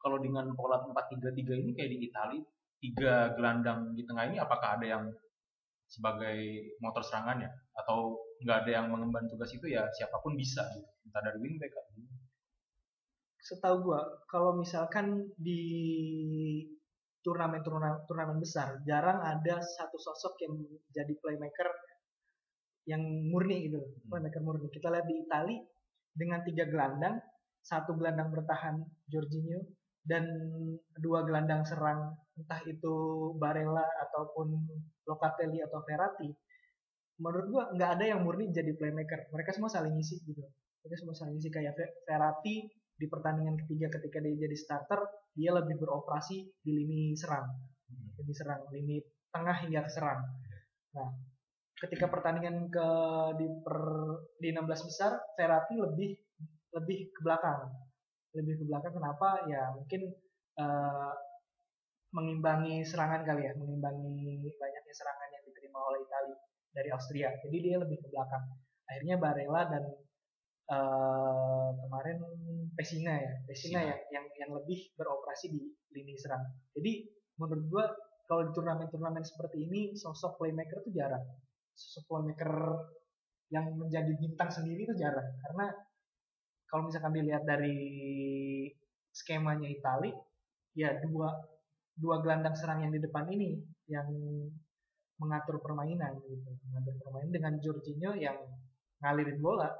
Kalau dengan pola 4-3-3 ini kayak di Italia, tiga gelandang di tengah ini apakah ada yang sebagai motor serangannya atau nggak ada yang mengemban tugas itu ya siapa pun bisa gitu. entah dari wingback atau setahu gua kalau misalkan di turnamen turnamen turnamen besar jarang ada satu sosok yang jadi playmaker yang murni gitu hmm. playmaker murni kita lihat di Italia dengan tiga gelandang satu gelandang bertahan Jorginho dan dua gelandang serang entah itu Barella ataupun Locatelli atau Verratti menurut gua nggak ada yang murni jadi playmaker. Mereka semua saling isi gitu. Mereka semua saling isi kayak Verratti di pertandingan ketiga ketika dia jadi starter dia lebih beroperasi di lini serang. Hmm. lini serang lini tengah hingga serang. Nah ketika pertandingan ke di per di 16 besar Verratti lebih lebih ke belakang. Lebih ke belakang kenapa? Ya mungkin uh, mengimbangi serangan kali ya mengimbangi banyaknya serangan yang diterima oleh Italia dari Austria. Jadi dia lebih ke belakang. Akhirnya Barella dan uh, kemarin Pesina ya Pesina ya yang yang lebih beroperasi di lini serang. Jadi menurut gua kalau di turnamen-turnamen seperti ini sosok playmaker itu jarang. Sosok playmaker yang menjadi bintang sendiri itu jarang. Karena kalau misalkan dilihat dari skemanya Itali ya dua dua gelandang serang yang di depan ini yang mengatur permainan gitu. Mengatur permainan dengan Jorginho yang ngalirin bola.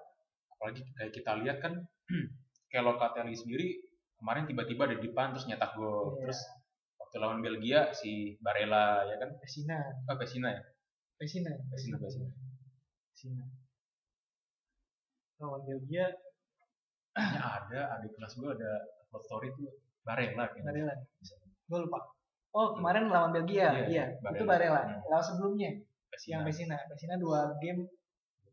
Apalagi kayak kita lihat kan [CLEARS THROAT] kayak Locatelli sendiri kemarin tiba-tiba di depan terus nyetak gol. Yeah. terus waktu lawan Belgia si Barella ya kan? Pesina oh Pesina ya? Pesina Pesina Pesina Pesina lawan Belgia. Ada ada kelas gue ada story tuh Barella gitu. Barella gue lupa. Oh kemarin lawan Belgia. Iya, iya. Barella. itu Barella. Hmm. lawan sebelumnya. Pesina. yang Pesina Pesina dua game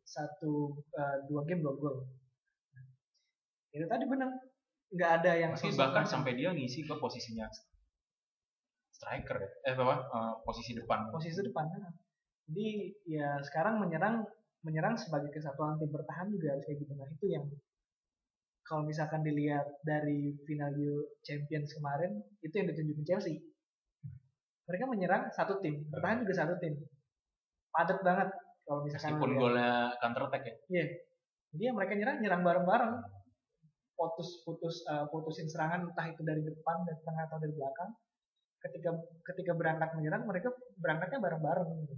satu uh, dua game dua gol. Itu tadi benar nggak ada yang Masih bahkan sampai dia ngisi ke posisinya. Striker ya? Eh apa uh, posisi depan. Posisi depan nah. jadi ya sekarang menyerang menyerang sebagai kesatuan tim bertahan juga harus kayak gitu. Nah itu yang kalau misalkan dilihat dari final Champions kemarin itu yang ditunjukin Chelsea. Mereka menyerang satu tim bertahan juga satu tim. Padat banget kalau misalkan meskipun golnya counter attack ya. Iya. Jadi ya mereka nyerang nyerang bareng-bareng. Putus-putus uh, putusin serangan entah itu dari depan dari tengah atau dari belakang. Ketika ketika berangkat menyerang mereka berangkatnya bareng-bareng. gitu.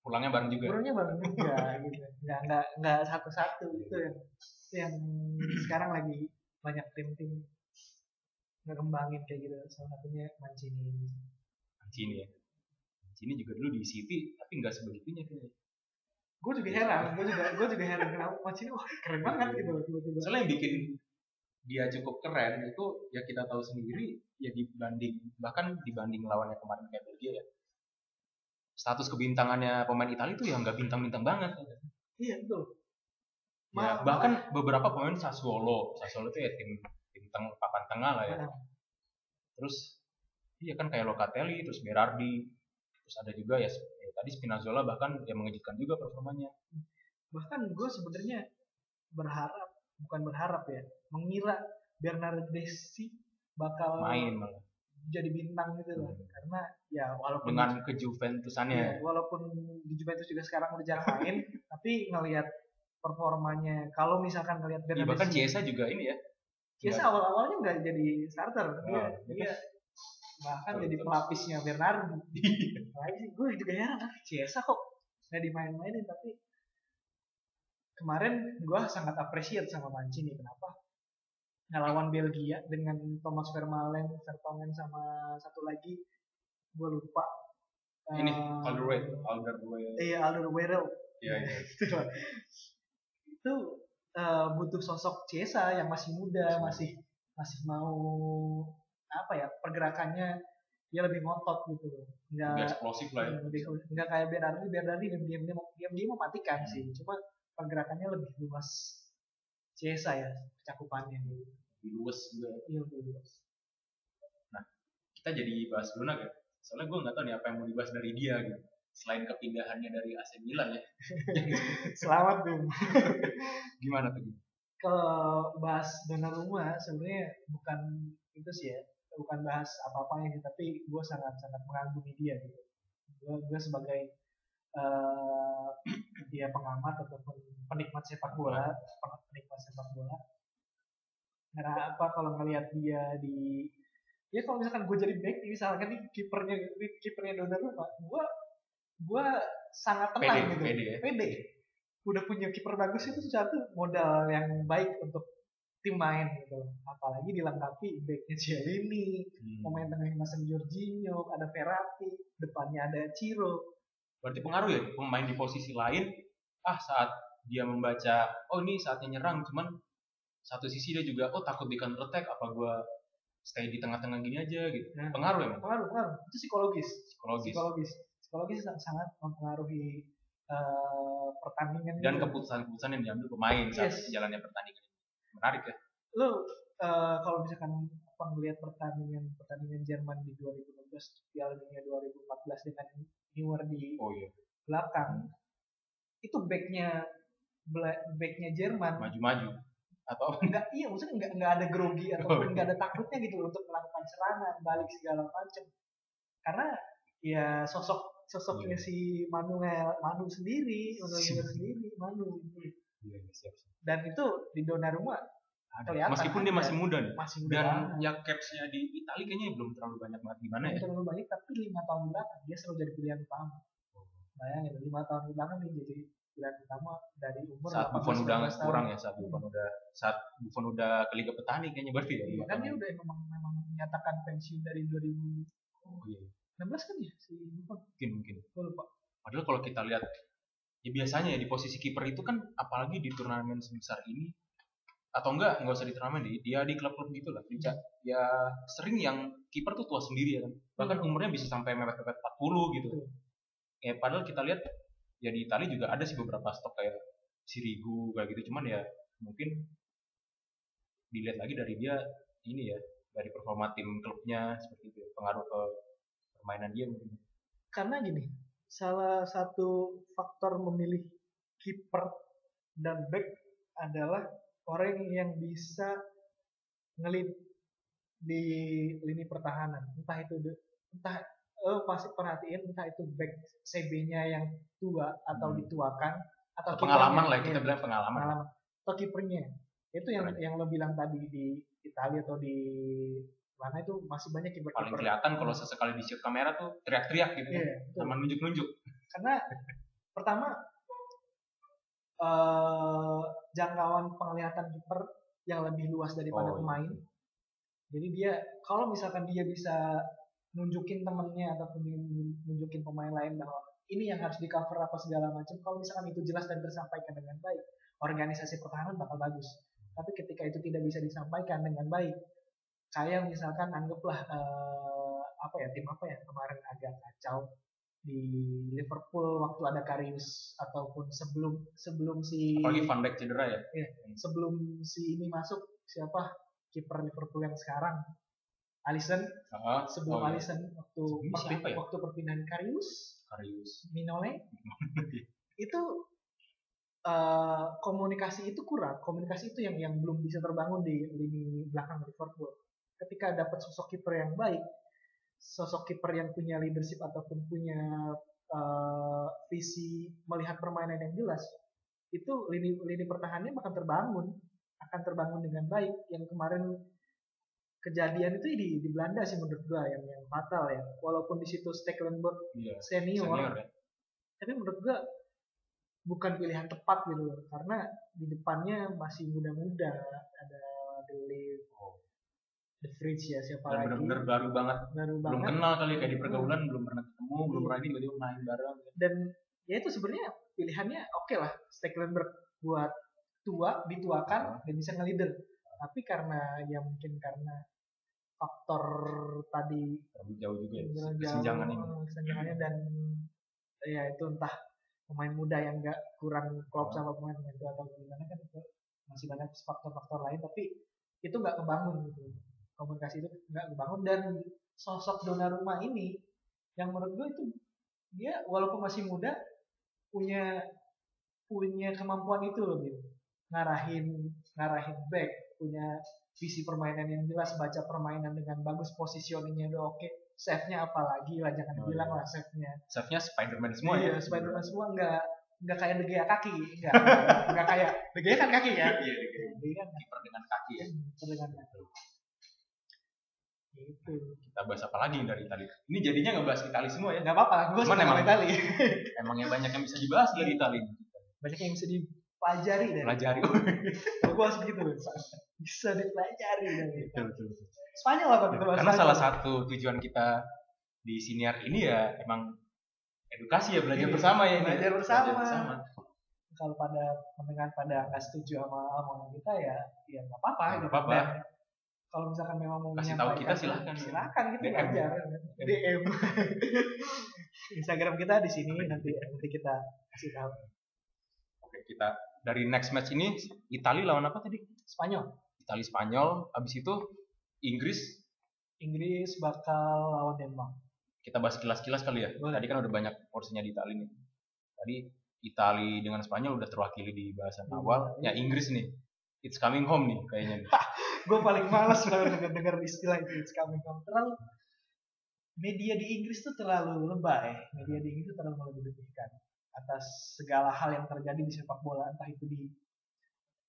Pulangnya bareng juga? Pulangnya bareng juga [LAUGHS] gitu. Nggak nggak nggak satu-satu. Itu yang yang sekarang lagi banyak tim-tim ngembangin kayak gitu. Salah satunya Mancini. Mancini ya? Mancini juga dulu di City tapi nggak sebegitunya kayaknya. Gue juga heran gue juga gue juga heran kenapa Mancini wah keren banget gitu tiba-tiba. Soalnya yang bikin dia cukup keren itu ya kita tahu sendiri ya dibanding bahkan dibanding lawannya kemarin kayak Belgia ya status kebintangannya pemain Italia itu yang nggak bintang-bintang banget. Iya betul. Ya, bahkan beberapa pemain Sassuolo Sassuolo itu ya tim tim teng, papan tengah lah ya. Terus iya kan kayak Locatelli terus Berardi terus ada juga ya tadi Spinazzola bahkan yang mengejutkan juga performanya. Bahkan gue sebenarnya berharap bukan berharap ya mengira Bernardeschi bakal main malah jadi bintang gitu loh. Hmm. karena ya walaupun dengan ke Juventusannya ya, walaupun di Juventus juga sekarang udah jarang main [LAUGHS] tapi ngelihat performanya kalau misalkan ngelihat ya, bahkan Chiesa juga ini ya. Chiesa awal-awalnya nggak jadi starter oh, dia, dia bahkan jadi pelapisnya Bernardo. [LAUGHS] Nah, gue juga heran ah Chiesa kok nggak dimain-mainin tapi kemarin gue sangat appreciate sama Mancini kenapa ngelawan Belgia dengan Thomas Vermaelen, Vertonghen sama satu lagi gue lupa. Ini uh, Alderweireld Alderweireld. iya Alderweireld. Iya iya. [LAUGHS] Itu uh, butuh sosok Cesa yang masih muda masih masih mau apa ya pergerakannya dia lebih ngotot gitu nggak lebih eksplosif lah ya. lebih nggak kayak Bernardi Bernardi diam diam dia diam diam mematikan hmm. sih. Cuma pergerakannya lebih luas Cesa ya cakupannya gitu lebih luas juga. Iya lebih luas. Nah kita jadi bahas Bruno kan soalnya gue nggak tahu nih apa yang mau dibahas dari dia gitu. Selain kepindahannya dari AC Milan ya. [LAUGHS] Selamat Bim [LAUGHS] gimana tuh kalau bahas Donnarumma sebenarnya bukan itu sih ya. Bukan bahas apa-apa ini tapi gue sangat sangat mengagumi dia gitu. Gue gue sebagai uh, [CLEARS THROAT] dia pengamat ataupun penikmat sepak bola penikmat sepak bola karena apa kalau ngelihat dia di ya kalau misalkan gue jadi back misalkan nih kipernya kipernya Donnarumma gue gue sangat tenang pede, gitu pede, ya? pede udah punya kiper bagus itu satu modal yang baik untuk tim main gitu apalagi dilengkapi backnya Cielini hmm. pemain tengahnya Masen Jorginho ada Verratti depannya ada Ciro berarti pengaruh ya pemain di posisi lain ah saat dia membaca oh ini saatnya nyerang cuman satu sisi dia juga oh takut di counter attack apa gue stay di tengah-tengah gini aja? Gitu. Nah, pengaruh ya pengaruh pengaruh. Itu psikologis. Psikologis. Psikologis. Psikologis sangat mempengaruhi uh, pertandingan dan keputusan-keputusan yang diambil pemain saat yes. jalannya pertandingan. Menarik ya. Lo uh, kalau misalkan apa ngelihat pertandingan pertandingan Jerman di 2016 Piala Dunia 2014 dengan Neuer di oh, iya. belakang hmm. itu backnya backnya Jerman. Maju-maju atau enggak iya maksudnya enggak enggak ada grogi atau [LAUGHS] oh, enggak ada takutnya gitu untuk melakukan serangan balik segala macam karena ya sosok sosoknya yeah. si Manuel Manu sendiri Manuel [LAUGHS] sendiri Manu. Yeah, siap, siap. dan itu di Donnarumma kelihatan meskipun dia masih muda nih masih muda dan banget. ya capsnya di Italia kayaknya belum terlalu banyak banget gimana ya terlalu banyak tapi lima tahun belakang dia selalu jadi pilihan utama oh. bayangin lima tahun belakang dia jadi pilihan utama dari umur saat Buffon udah nggak kurang ya saat Buffon udah saat Buffon udah ke Liga Petani kayaknya berarti ya iya, kan dia udah memang memang menyatakan pensiun dari 2000 oh iya. 16 kan ya si Buffon? Mungkin mungkin. Gue lupa. Padahal kalau kita lihat ya biasanya ya di posisi kiper itu kan apalagi di turnamen sebesar ini atau enggak nggak usah di turnamen deh dia di klub-klub gitu lah hmm. ya sering yang kiper tuh tua sendiri ya kan. Bahkan hmm. umurnya bisa sampai mepet-mepet 40 gitu. Hmm. ya padahal kita lihat ya di Italia juga ada sih beberapa stok kayak Sirigu kayak gitu. Cuman ya mungkin dilihat lagi dari dia ini ya dari performa tim klubnya seperti itu pengaruh ke permainan dia mungkin. Karena gini salah satu faktor memilih kiper dan back adalah orang yang bisa ngelip di lini pertahanan. Entah itu entah lo pasti perhatiin entah itu back CB-nya yang tua atau hmm. dituakan atau pengalaman lah kita bilang pengalaman. pengalaman atau kipernya itu yang Keren. yang lo bilang tadi di Italia atau di mana itu masih banyak kiper paling kelihatan kalau sesekali di shoot kamera tuh teriak-teriak gitu yeah, sama nunjuk-nunjuk karena pertama uh, jangkauan penglihatan kiper yang lebih luas daripada oh, iya. pemain jadi dia kalau misalkan dia bisa nunjukin temennya ataupun nunjukin pemain lain bahwa ini yang harus di cover apa segala macam kalau misalkan itu jelas dan tersampaikan dengan baik organisasi pertahanan bakal bagus. Tapi ketika itu tidak bisa disampaikan dengan baik kayak misalkan anggaplah uh, apa ya tim apa ya kemarin agak kacau di Liverpool waktu ada Karius ataupun sebelum sebelum si apalagi Van Dijk cedera ya, ya sebelum si ini masuk siapa? Kiper Liverpool yang sekarang Alisson uh, sebelum oh, iya. Alisson waktu perpin, ya? waktu perpindahan Karius? Karius. Minole? [LAUGHS] Itu uh, komunikasi itu kurang. Komunikasi itu yang yang belum bisa terbangun di lini belakang Liverpool ketika dapat sosok kiper yang baik sosok kiper yang punya leadership ataupun punya uh, visi melihat permainan yang jelas itu lini lini pertahanannya akan terbangun. Akan terbangun dengan baik. Yang kemarin kejadian itu di di Belanda sih menurut gua yang yang fatal ya walaupun di situ Stekelenburg iya, senior, senior ya. tapi menurut gua bukan pilihan tepat gitu loh karena di depannya masih muda-muda ada Delit oh. The Fridge ya siapa Dan lagi bener-bener baru banget baru belum banget. kenal kali kayak di pergaulan hmm. belum pernah ketemu hmm. belum pernah ini tiba-tiba main bareng dan ya itu sebenarnya pilihannya oke okay lah Stekelenburg buat tua dituakan oh. dan bisa ngelider tapi karena ya mungkin karena faktor tadi. Terlalu jauh juga ya kesenjangan ini. kesenjangannya dan ya itu entah pemain muda yang enggak kurang klop sama pemain tua atau gimana kan itu masih banyak faktor-faktor lain tapi itu nggak kebangun gitu. Komunikasi itu nggak kebangun dan sosok Donnarumma ini yang menurut gue itu dia walaupun masih muda punya punya kemampuan itu loh gitu. Ngarahin ngarahin back punya visi permainan yang jelas baca permainan dengan bagus positioningnya udah oke okay. save-nya apalagi lah jangan oh, bilang iya. lah save-nya. Save-nya Spiderman semua iya, ya Spiderman semua. Enggak enggak kayak De Gea kaki. Enggak enggak [LAUGHS] kayak De Gea kan kaki ya? Iya De Gea. Kan kiper dengan kaki ya? Kiper dengan kaki. Itu kita bahas apa lagi dari Itali? Ini jadinya nggak bahas Itali semua ya? Nggak apa-apa gue suka emang Itali. [LAUGHS] emangnya banyak yang bisa dibahas dari Itali? Banyak yang bisa dipelajari dari pelajari. Gue [LAUGHS] harus gitu loh bisa dipelajari dari betul, betul, betul. Spanyol apa gitu karena salah satu tujuan kita di siniar ini ya emang edukasi ya belajar iya, bersama ya belajar bersama, belajar bersama. kalau pada pendengar pada nggak setuju sama omongan kita ya ya nggak apa-apa nggak gitu. apa-apa. Kalau misalkan memang mau kasih tahu kita silahkan. silahkan gitu DM. belajar DM [LAUGHS] Instagram kita di sini nanti nanti kita kasih tahu. Oke kita dari next match ini Italia lawan apa tadi? Spanyol. Italia Spanyol. Abis itu Inggris. Inggris bakal lawan Denmark. Kita bahas kilas-kilas kali ya. Boleh. tadi kan udah banyak porsinya di Italia nih. Tadi Italia dengan Spanyol udah terwakili di bahasan awal. Ya Inggris nih. It's coming home nih kayaknya. [LAUGHS] gue paling males kalau denger denger istilah itu It's coming home. Terlalu media di Inggris tuh terlalu lebay. Media di Inggris tuh terlalu melebih-lebihkan atas segala hal yang terjadi di sepak bola entah itu di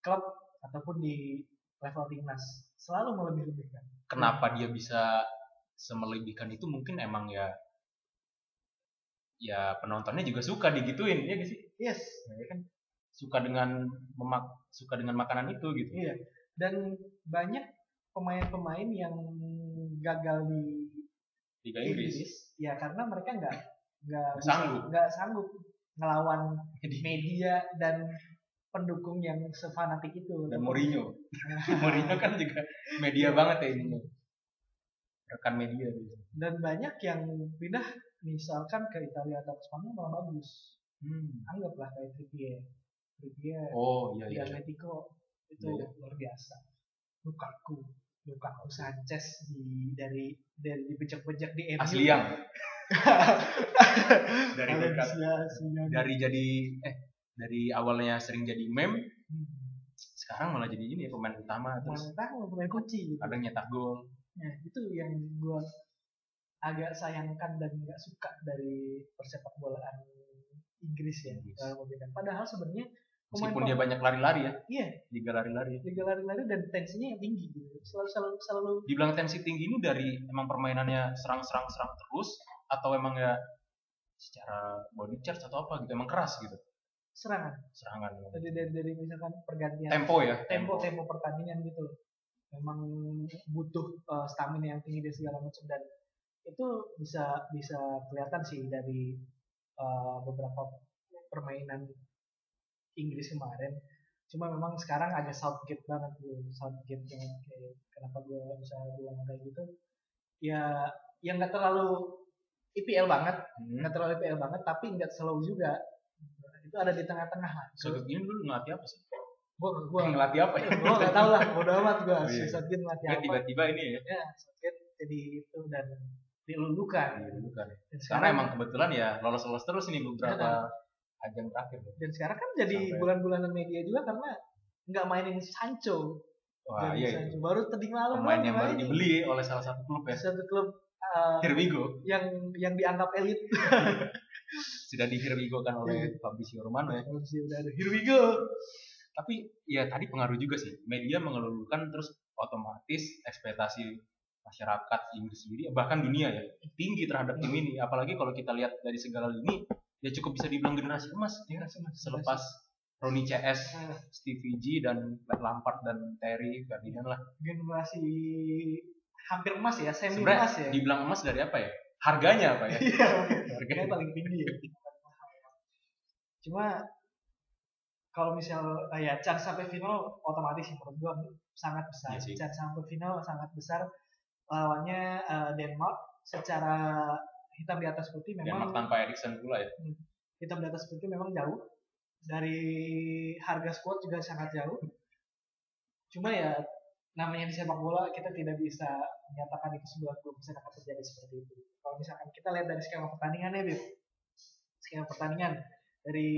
klub ataupun di level timnas selalu melebih-lebihkan. Kenapa dia bisa semelebihkan itu mungkin emang ya ya penontonnya juga suka digituin ya gak sih? Yes. Ya kan suka dengan memak suka dengan makanan itu gitu. Iya. Dan banyak pemain-pemain yang gagal di Liga Inggris, Inggris ya karena mereka nggak nggak sanggup nggak sanggup ngelawan media dan pendukung yang sefanatik itu. Dan Mourinho. [LAUGHS] Mourinho kan juga media banget ya ini. Rekan media gitu. Dan banyak yang pindah misalkan ke Italia atau ke Spanyol malah bagus. Hmm. Anggaplah kayak Trippier dia oh iya di iya Atletico itu iya, luar biasa Lukaku Lukaku Sanchez di dari dari dipejak-pejak di MU asli yang [LAUGHS] [LAUGHS] dari dari jadi eh dari awalnya sering jadi meme hmm. sekarang malah jadi ini ya pemain utama pemain terus utama pemain kunci gitu. kadang nyetak gol nah itu yang gue agak sayangkan dan nggak suka dari persepak bolaan Inggris ya Inggris. padahal sebenarnya Meskipun dia banyak lari-lari ya. Iya. Liga lari-lari. Liga lari-lari dan tensinya yang tinggi gitu. Selalu selalu selalu. Dibilang tensi tinggi ini dari emang permainannya serang-serang serang terus atau emang ya secara body charge atau apa gitu emang keras gitu. Serangan. Serangan. Jadi dari, dari misalkan pergantian. Tempo ya. Tempo tempo, pertandingan gitu. Memang butuh uh, stamina yang tinggi dan segala macam dan itu bisa bisa kelihatan sih dari uh, beberapa permainan Inggris kemarin cuma memang sekarang agak Southgate banget tuh Southgate yang kayak kenapa gue bisa bilang kayak gitu ya yang nggak terlalu IPL banget hmm. nggak terlalu IPL banget tapi nggak slow juga itu ada di tengah-tengah Southgate ini dulu ngelatih apa sih gua gua ngelatih apa ya gua nggak tahu lah udah amat gua oh, iya. Southgate ngelatih apa tiba-tiba ini ya ya Southgate jadi itu dan dilulukan dilulukan karena emang kebetulan ya lolos-lolos terus ini beberapa ya, ajang terakhir. Dan sekarang kan jadi bulan-bulanan media juga karena nggak mainin Sancho. Wah, iya, iya. Sancho. Baru tadi malam pemain yang baru dibeli oleh salah satu klub ya. Satu klub uh, Here we go. Yang yang dianggap elit. [LAUGHS] Sudah di here we go kan oleh Fabrizio Romano ya. Fabrizio udah ada here we go. Tapi ya tadi pengaruh juga sih. Media mengelulukan terus otomatis ekspektasi masyarakat Inggris sendiri bahkan dunia ya tinggi terhadap tim ini apalagi kalau kita lihat dari segala lini ya cukup bisa dibilang generasi emas ya selepas Ronnie CS, nah. Stevie G dan Lampard dan Terry Ferdinand lah generasi hampir emas ya semi emas ya. dibilang emas dari apa ya? Harganya apa ya? [LAUGHS] Iya, harganya paling tinggi ya. Cuma kalau misal ya chance sampai final otomatis menurut gua sangat besar. Iya chance sampai final sangat besar lawannya uh, Denmark. Secara hitam di atas putih memang Denmark tanpa Erikson pula ya. Hmm, hitam di atas putih memang jauh. Dari harga squad juga sangat jauh. Cuma ya namanya di sepak bola kita tidak bisa menyatakan itu sebuah bisa akan terjadi seperti itu. Kalau misalkan kita lihat dari skema pertandingannya Bib. Skema pertandingan dari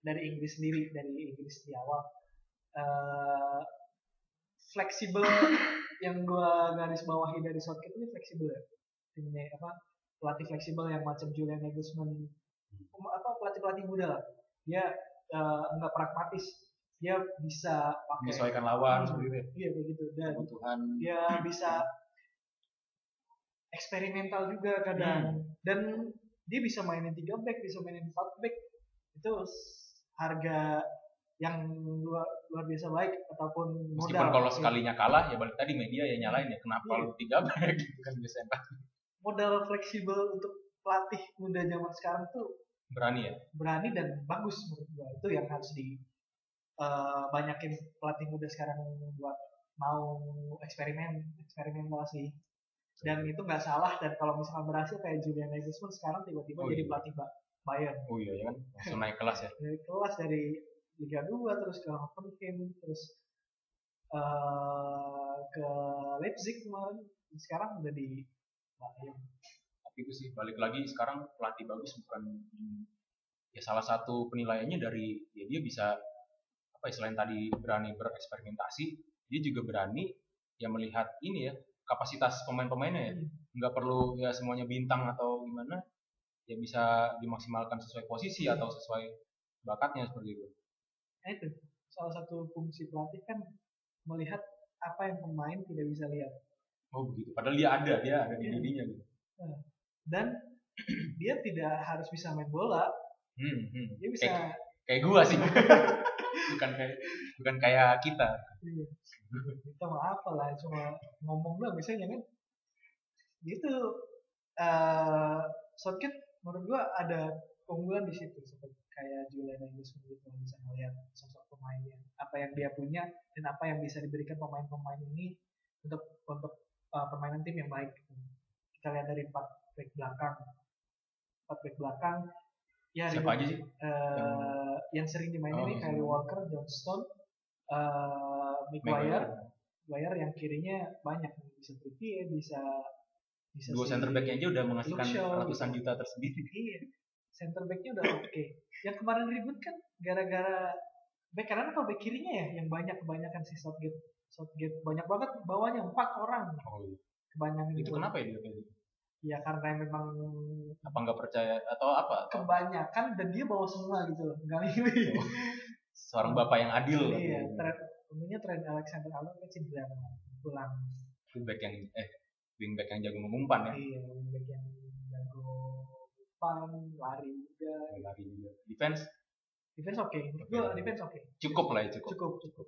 dari Inggris sendiri dari Inggris di awal. Uh, fleksibel [COUGHS] yang gua garis bawahi dari Southgate ini fleksibel ya. Timnya apa pelatih fleksibel yang macam Julian Nagelsmann. Apa pelatih pelatih muda lah. Dia uh, enggak pragmatis dia bisa pakai menyesuaikan lawan hmm, seperti itu iya begitu dan kebutuhan. dia bisa eksperimental juga kadang. Hmm. dan dia bisa mainin tiga back bisa mainin empat back. Itu harga yang luar, luar biasa baik ataupun modal. Meskipun kalau sekalinya kalah ya balik tadi media ya nyalain ya kenapa iya. lu tiga back? Gitu [LAUGHS] kan biasa Modal fleksibel untuk pelatih muda zaman sekarang tuh berani ya. Berani dan bagus menurut gua. Itu yang harus di uh, banyakin pelatih muda sekarang buat mau eksperimen eksperimentasi dan itu nggak salah dan kalau misalkan berhasil kayak Julian Nagelsmann sekarang tiba-tiba oh, jadi iya. pelatih Bayern. Oh iya ya kan, langsung naik kelas ya. [LAUGHS] Naik kelas dari Liga 2 terus ke Hoffenheim terus uh, ke Leipzig kemarin sekarang udah di Bayern tapi itu sih balik lagi sekarang pelatih bagus bukan ya salah satu penilaiannya dari ya dia bisa selain tadi berani bereksperimentasi dia juga berani ya melihat ini ya kapasitas pemain-pemainnya ya hmm. nggak perlu ya semuanya bintang atau gimana ya bisa dimaksimalkan sesuai posisi hmm. atau sesuai bakatnya seperti itu nah itu salah satu fungsi pelatih kan melihat apa yang pemain tidak bisa lihat oh begitu padahal dia ada dia ada di iya. dirinya gitu nah, dan [CLEARS THROAT] dia tidak harus bisa main bola hmm, hmm. dia bisa kayak, kayak gua sih [LAUGHS] bukan kayak bukan kayak kita. Iya. kita mau apa lah cuma ngomong doang biasanya kan? Gitu. Uh, Southgate menurut gua ada keunggulan di situ seperti kayak Julian Nagelsmann gitu bisa melihat sosok pemainnya apa yang dia punya dan apa yang bisa diberikan pemain-pemain ini untuk untuk uh, permainan tim yang baik. Kita lihat dari empat back belakang. Empat back belakang ya siapa aja sih? Uh, yang... yang sering dimainin oh, ini Kyle Walker Johnston uh, Maguire Maguire yang kirinya banyak bisa Trippier bisa bisa dua center backnya aja udah menghasilkan ratusan juta tersendiri. [LAUGHS] Iya. Center backnya udah oke. Okay. yang kemarin ribut kan gara-gara back kanan atau back kirinya ya? Yang banyak kebanyakan si Southgate Southgate banyak banget bawahnya empat orang. Oh, iya. kebanyakan itu, itu kenapa ya dia kayak gitu ya karena memang apa nggak percaya? Atau apa? Kebanyakan dan dia bawa semua gitu loh nggak milih oh, seorang bapak yang adil. Iya tren tentunya tren Alexander Arnold kan cedera pulang back yang eh wingback yang jago mengumpan ya? Iya wingback yang umpan lari juga. Lari juga. Defense? Defense oke. Okay. gue defense oke. Okay. cukup lah ya cukup. Cukup cukup.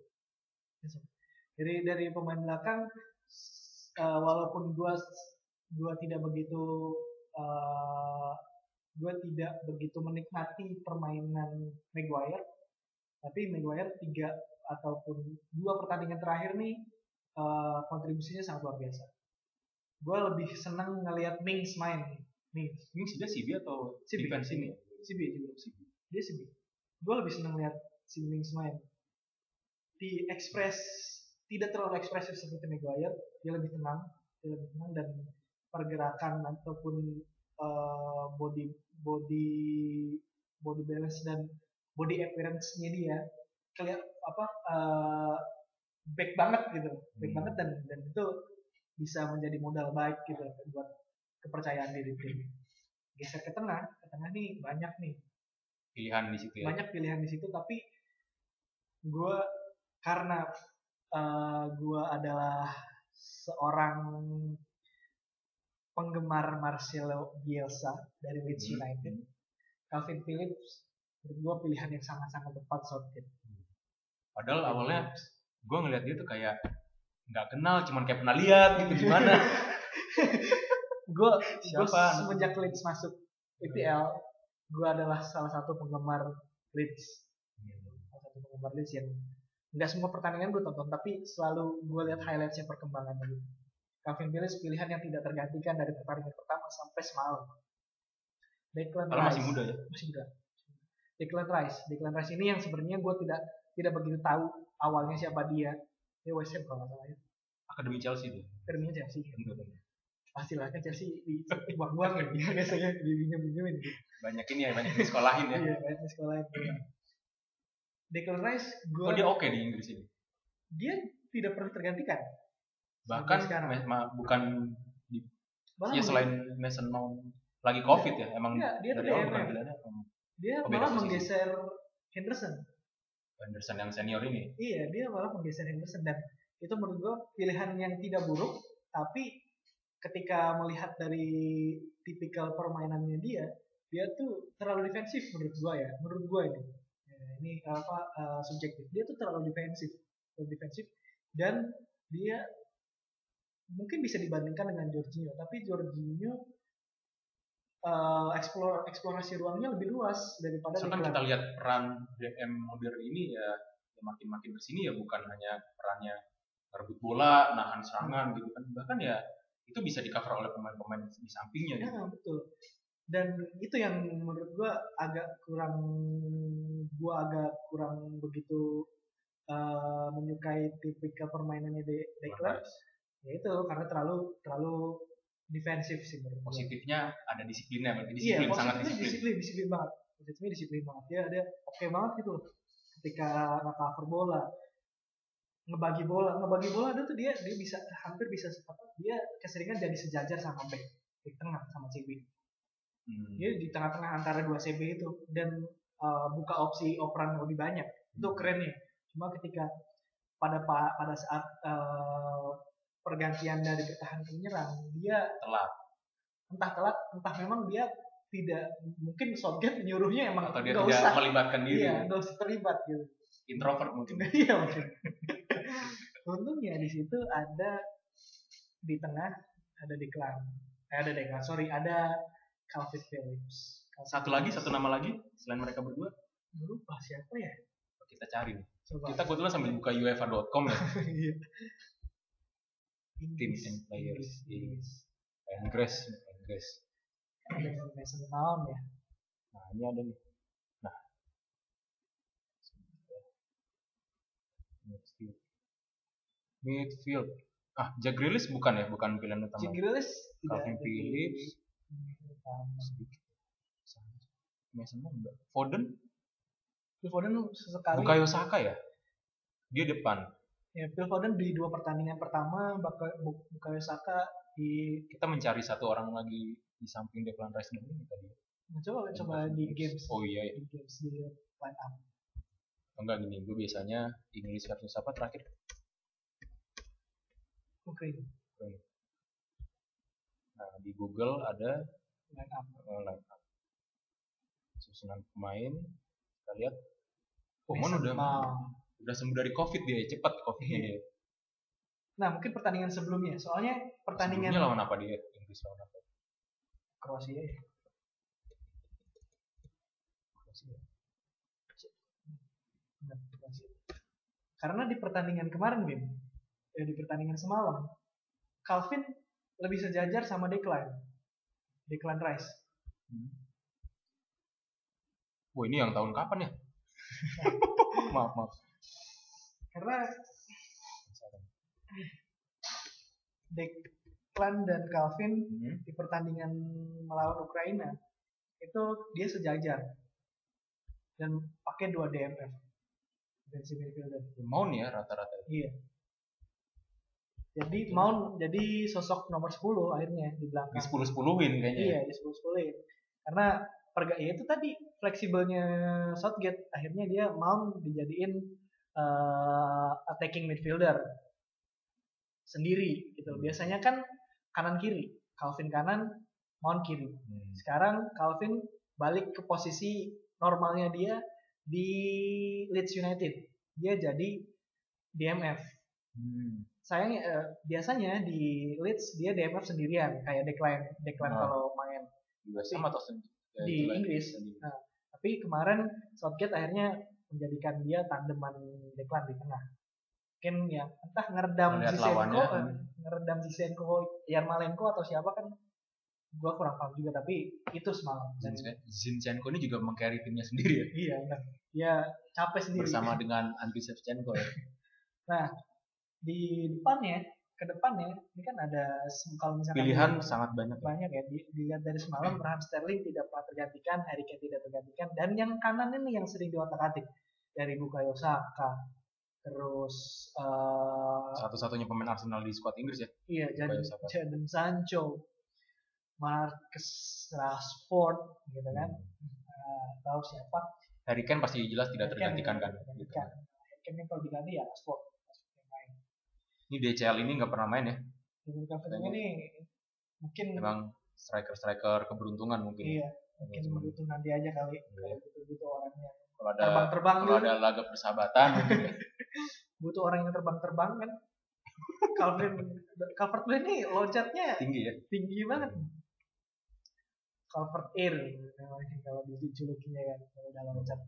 Dari dari pemain belakang uh, walaupun gue gue tidak begitu uh, gue tidak begitu menikmati permainan Maguire. Tapi Maguire tiga ataupun dua pertandingan terakhir nih uh, kontribusinya sangat luar biasa. Gue lebih senang ngelihat Mings main. Mings. Mings dia CB atau CB defense ini? CB juga CB dia CB gue lebih senang lihat si Mings main. Di ekspres tidak terlalu ekspresif seperti Maguire dia lebih tenang dia lebih tenang dan pergerakan ataupun uh, body body body balance dan body appearance-nya dia kelihatan apa uh, back banget gitu. Back hmm. banget dan dan itu bisa menjadi modal baik gitu buat kepercayaan diri tim geser ke tengah ke tengah nih banyak nih. Pilihan di situ ya? Banyak pilihan di situ tapi gue karena uh, eh, gue adalah seorang penggemar Marcelo Bielsa dari Leeds hmm. United Calvin Phillips gue pilihan yang sangat-sangat tepat Southgate padahal awalnya gue ngeliat dia tuh kayak nggak kenal cuman kayak pernah lihat gitu gimana? [LAUGHS] Gue semenjak Leeds masuk IPL gue adalah salah satu penggemar Leeds. Salah satu penggemar Leeds yang nggak semua pertandingan gue tonton tapi selalu gue lihat highlightsnya perkembangan gitu Calvin Phillips pilihan yang tidak tergantikan dari pertandingan pertama sampai semalam. Declan Rice masih muda ya. Masih muda. Declan Rice. Declan Rice ini yang sebenarnya gue tidak tidak begitu tahu awalnya siapa dia. Dia West Ham kalau nggak salah ya. Akademi Chelsea itu akademi Chelsea. Pasti lah kan Chelsea di buang-buang ya. Dia biasanya dibinjam pinjamin gitu. banyak ini ya banyak di sekolahin ya. Iya banyak di sekolahin Declan Rice gue oh dia oke okay di Inggris ini? Dia tidak pernah tergantikan bahkan bukan di Bahkan ya selain Mason Mount lagi covid ya, ya emang ya, dia dari awal penampilannya dia oh, malah menggeser Henderson. Henderson yang senior ini? Iya dia malah menggeser Henderson. Dan itu menurut gue pilihan yang tidak buruk tapi ketika melihat dari tipikal permainannya dia dia tuh terlalu defensif menurut gua ya menurut gua ini ya, ini apa uh, subjektif. Dia tuh terlalu defensif terlalu defensif dan dia mungkin bisa dibandingkan dengan Jorginho tapi Jorginho uh, eksplor eksplorasi ruangnya lebih luas daripada Soalnya kita lihat peran DM modern ini ya, ya makin makin ke sini ya bukan hanya perannya merebut bola nahan serangan hmm. gitu kan. Bahkan ya itu bisa di cover oleh pemain-pemain di sampingnya ya, gitu. betul. Dan itu yang menurut gua agak kurang gua agak kurang begitu uh, menyukai tipikal permainannya de Declan ya itu karena terlalu terlalu defensif sih menurut positifnya ada disiplinnya berarti iya, disiplin iya, sangat disiplin. disiplin disiplin banget. Positifnya disiplin banget. Dia dia oke okay banget gitu ketika cover bola ngebagi bola ngebagi bola itu tuh dia dia bisa hampir bisa apa dia keseringan jadi sejajar sama back di tengah sama CB hmm. dia di tengah-tengah antara dua CB itu dan uh, buka opsi operan lebih banyak. Itu keren ya cuma ketika pada pada saat uh, pergantian dari bertahan ke menyerang dia telat. entah telat entah memang dia tidak mungkin Southgate menyuruhnya emang atau dia tidak usah, melibatkan diri. Iya nggak usah terlibat gitu. Introvert mungkin. [LAUGHS] Iya mungkin. Untungnya di situ ada di tengah ada Declan eh, ada Declan sorry ada Calvin Phillips. Calvin satu lagi satu nama lagi selain mereka berdua? Lupa siapa ya? Kita cari. Coba. kita kebetulan sambil buka uefa.com ya. [LAUGHS] Iya. Teams and players Inggris. Inggris Inggris. Ada Mason Mount ya. Nah ini ada nih. Midfield. Midfield. Ah Jack Grealish bukan ya? Bukan pilihan utama. Jack Grealish Calvin Phillips. sedikit. Mason enggak? Foden? Foden sesekali. Bukayo Saka ya? Dia depan ya Phil Foden di dua pertandingan pertama Bukayo Saka di kita mencari satu orang lagi di samping Declan Rice dan ini tadi. Nah, coba coba di games oh iya, iya. di games di line up. Enggak gini. Gue biasanya English versus apa terakhir? Oke okay. nah di Google ada line up. Uh, line up. Susunan pemain. Kita lihat. Oh mana udah udah sembuh dari covid dia cepat covid yeah. dia nah mungkin pertandingan sebelumnya soalnya pertandingan sebelumnya lawan apa dia Inggris lawan apa Kroasia ya Kroasia karena di pertandingan kemarin, Bim, ya di pertandingan semalam, Calvin lebih sejajar sama Declan. Declan Rice. Hmm. Wah ini yang tahun kapan ya? [LAUGHS] maaf maaf. Karena Declan dan Calvin hmm. di pertandingan melawan Ukraina itu dia sejajar dan pakai dua DMF defensive midfielder. Mount ya rata-rata. Iya. Jadi Mount jadi sosok nomor 10 akhirnya di belakang. Di 10 10 win kayaknya. Iya, di 10 10 win. Karena perga ya itu tadi fleksibelnya Southgate akhirnya dia Mount dijadiin uh, attacking midfielder sendiri gitu. Biasanya kan kanan kiri, Calvin kanan, Mount kiri. Hmm. Sekarang Calvin balik ke posisi normalnya dia di Leeds United. Dia jadi DMF. Hmm sayang uh, biasanya di Leeds dia DMF sendirian kayak Declan Declan nah. kalau main juga sama atau ya, di Inggris nah, tapi kemarin Southgate akhirnya menjadikan dia tandeman Declan di tengah. Mungkin ya entah ngeredam Zizenko eh, ngeredam Zizenko Yarmolenko atau siapa kan gua kurang paham juga tapi itu semalam. Zinchenko ini juga mengcarry timnya sendiri ya? Iya kan dia capek sendiri. Bersama dengan Andriy Shevchenko ya? [LAUGHS] Nah di depannya ke depannya ini kan ada kalau misalkan pilihan di, sangat banyak banyak ya di, dilihat dari semalam hmm. Raheem Sterling tidak pernah tergantikan Harry Kane tidak tergantikan dan yang kanan ini yang sering diotak-atik dari Bukayo Saka terus uh, satu-satunya pemain Arsenal di skuad Inggris ya iya Jadon, Jadon Sancho Marcus Rashford gitu kan hmm. uh, tahu siapa Harry Kane pasti jelas tidak tergantikan kan gitu. Harry Kane kalau diganti ya Rashford ini DCL ini nggak pernah main ya? ini mungkin memang striker-striker keberuntungan mungkin. Iya, mungkin hmm. beruntung nanti aja kali iya. kalau butuh-butuh orangnya. Kalau ada terbang-terbang kalau ada laga persahabatan mungkin. Ya. [LAUGHS] butuh orang yang terbang-terbang kan. [LAUGHS] Calvin Calvert Lewin ini loncatnya tinggi ya. Tinggi banget. Calvert Air kalau dijulukinya kan kalau udah loncat.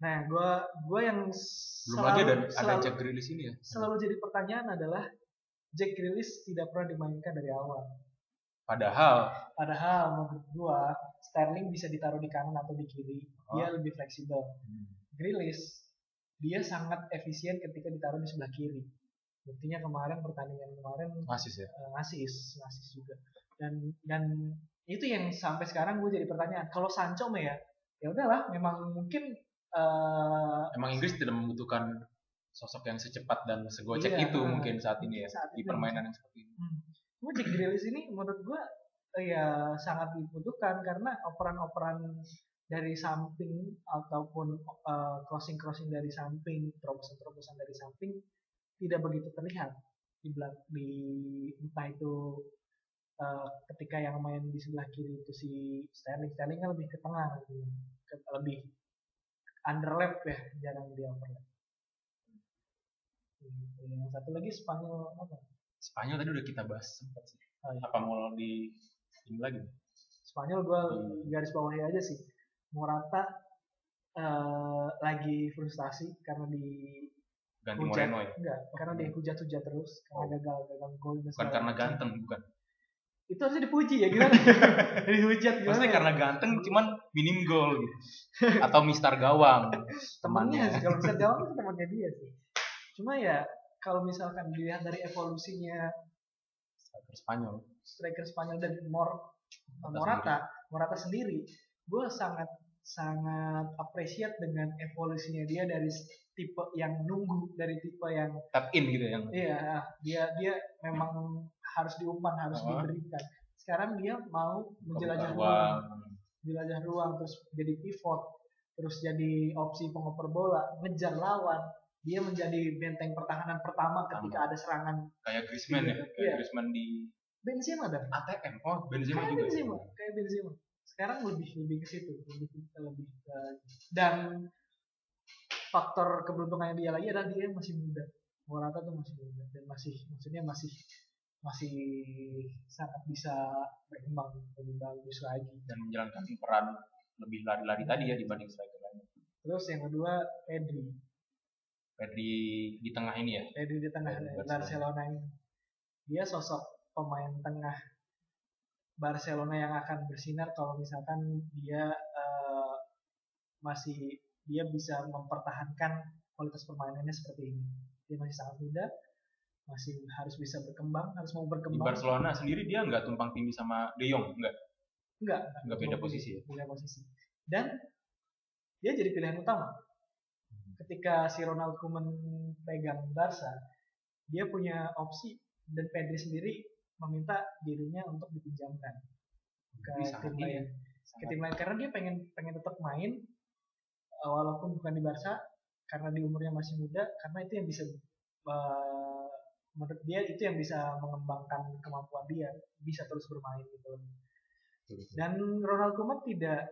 Nah, gue gue yang belum selalu, lagi ada selalu, ada Jack Grealish ini ya. Selalu jadi pertanyaan adalah Jack Grealish tidak pernah dimainkan dari awal. Padahal padahal menurut gue Sterling bisa ditaruh di kanan atau di kiri. Oh. Dia lebih fleksibel. Hmm. Grealish dia sangat efisien ketika ditaruh di sebelah kiri. Buktinya kemarin pertandingan kemarin asis ya. Uh, asis, asis juga. Dan dan itu yang sampai sekarang gue jadi pertanyaan. Kalau Sancho mah ya, ya udahlah, memang mungkin uh, emang Inggris tidak membutuhkan sosok yang secepat dan segocek iya, itu uh, mungkin saat ini ya saat di permainan yang seperti ini. Hmm. Cuma Jack Grealish ini menurut gua ya sangat dibutuhkan karena operan-operan dari samping ataupun uh, crossing-crossing dari samping, terobosan-terobosan dari samping tidak begitu terlihat di belak di entah itu uh, ketika yang main di sebelah kiri itu si Sterling Sterling kan lebih ke tengah gitu. lebih underlap ya jarang dia overlap. Yang satu lagi Spanyol apa? Spanyol tadi udah kita bahas sempat sih. Oh, iya. apa mau di ini lagi? Spanyol gue hmm. garis bawahi aja sih. Morata uh, lagi frustasi karena di ganti hujat, Moreno ya? Enggak karena dia hujat-hujat terus karena oh. gagal gagal gol bukan karena ganteng bukan itu harusnya dipuji ya gimana? [LAUGHS] Dihujat gimana? Maksudnya karena ganteng cuman minim gol gitu. [LAUGHS] Atau Mister Gawang temannya. sih kalau Mister [LAUGHS] Gawang itu temannya dia sih. Cuma ya kalau misalkan dilihat dari evolusinya striker Spanyol. striker Spanyol dan Mor Morata Morata sendiri. Gue sangat sangat appreciate dengan evolusinya dia dari tipe yang nunggu dari tipe yang tap in gitu ya, yang iya dia dia memang harus diumpan harus oh. diberikan. Sekarang dia mau menjelajah ruang. menjelajah ruang terus jadi pivot terus jadi opsi pengoper bola ngejar lawan. Dia menjadi benteng pertahanan pertama ketika ada serangan. Kayak Griezmann ya kayak iya. Griezmann di Benzema dah. ATM oh Benzema kayak juga Benzema ya. kayak Benzema. Sekarang lebih lebih ke situ lebih lebih ke, dan faktor keberuntungan yang dia lagi adalah dia masih muda. Morata tuh masih muda dan masih maksudnya masih masih sangat bisa berkembang lebih bagus lagi dan menjalankan peran lebih lari-lari tadi ya dibanding striker lainnya. Terus yang kedua Pedri. Pedri di tengah ini ya. Pedri di tengah Pedri Barcelona. ini. Dia sosok pemain tengah Barcelona yang akan bersinar kalau misalkan dia uh, masih dia bisa mempertahankan kualitas permainannya seperti ini. Dia masih sangat muda, masih harus bisa berkembang, harus mau berkembang. Di Barcelona sendiri dia nggak tumpang tindih sama De Jong, nggak? Nggak. Nggak beda posisi. Ya? Beda posisi. Dan dia jadi pilihan utama. Ketika si Ronald Koeman pegang Barca, dia punya opsi dan Pedri sendiri meminta dirinya untuk dipinjamkan ke tim lain. Ke tim lain karena dia pengen pengen tetap main uh, walaupun bukan di Barca karena di umurnya masih muda karena itu yang bisa uh, menurut dia itu yang bisa mengembangkan kemampuan dia bisa terus bermain gitu dan Ronald Koeman tidak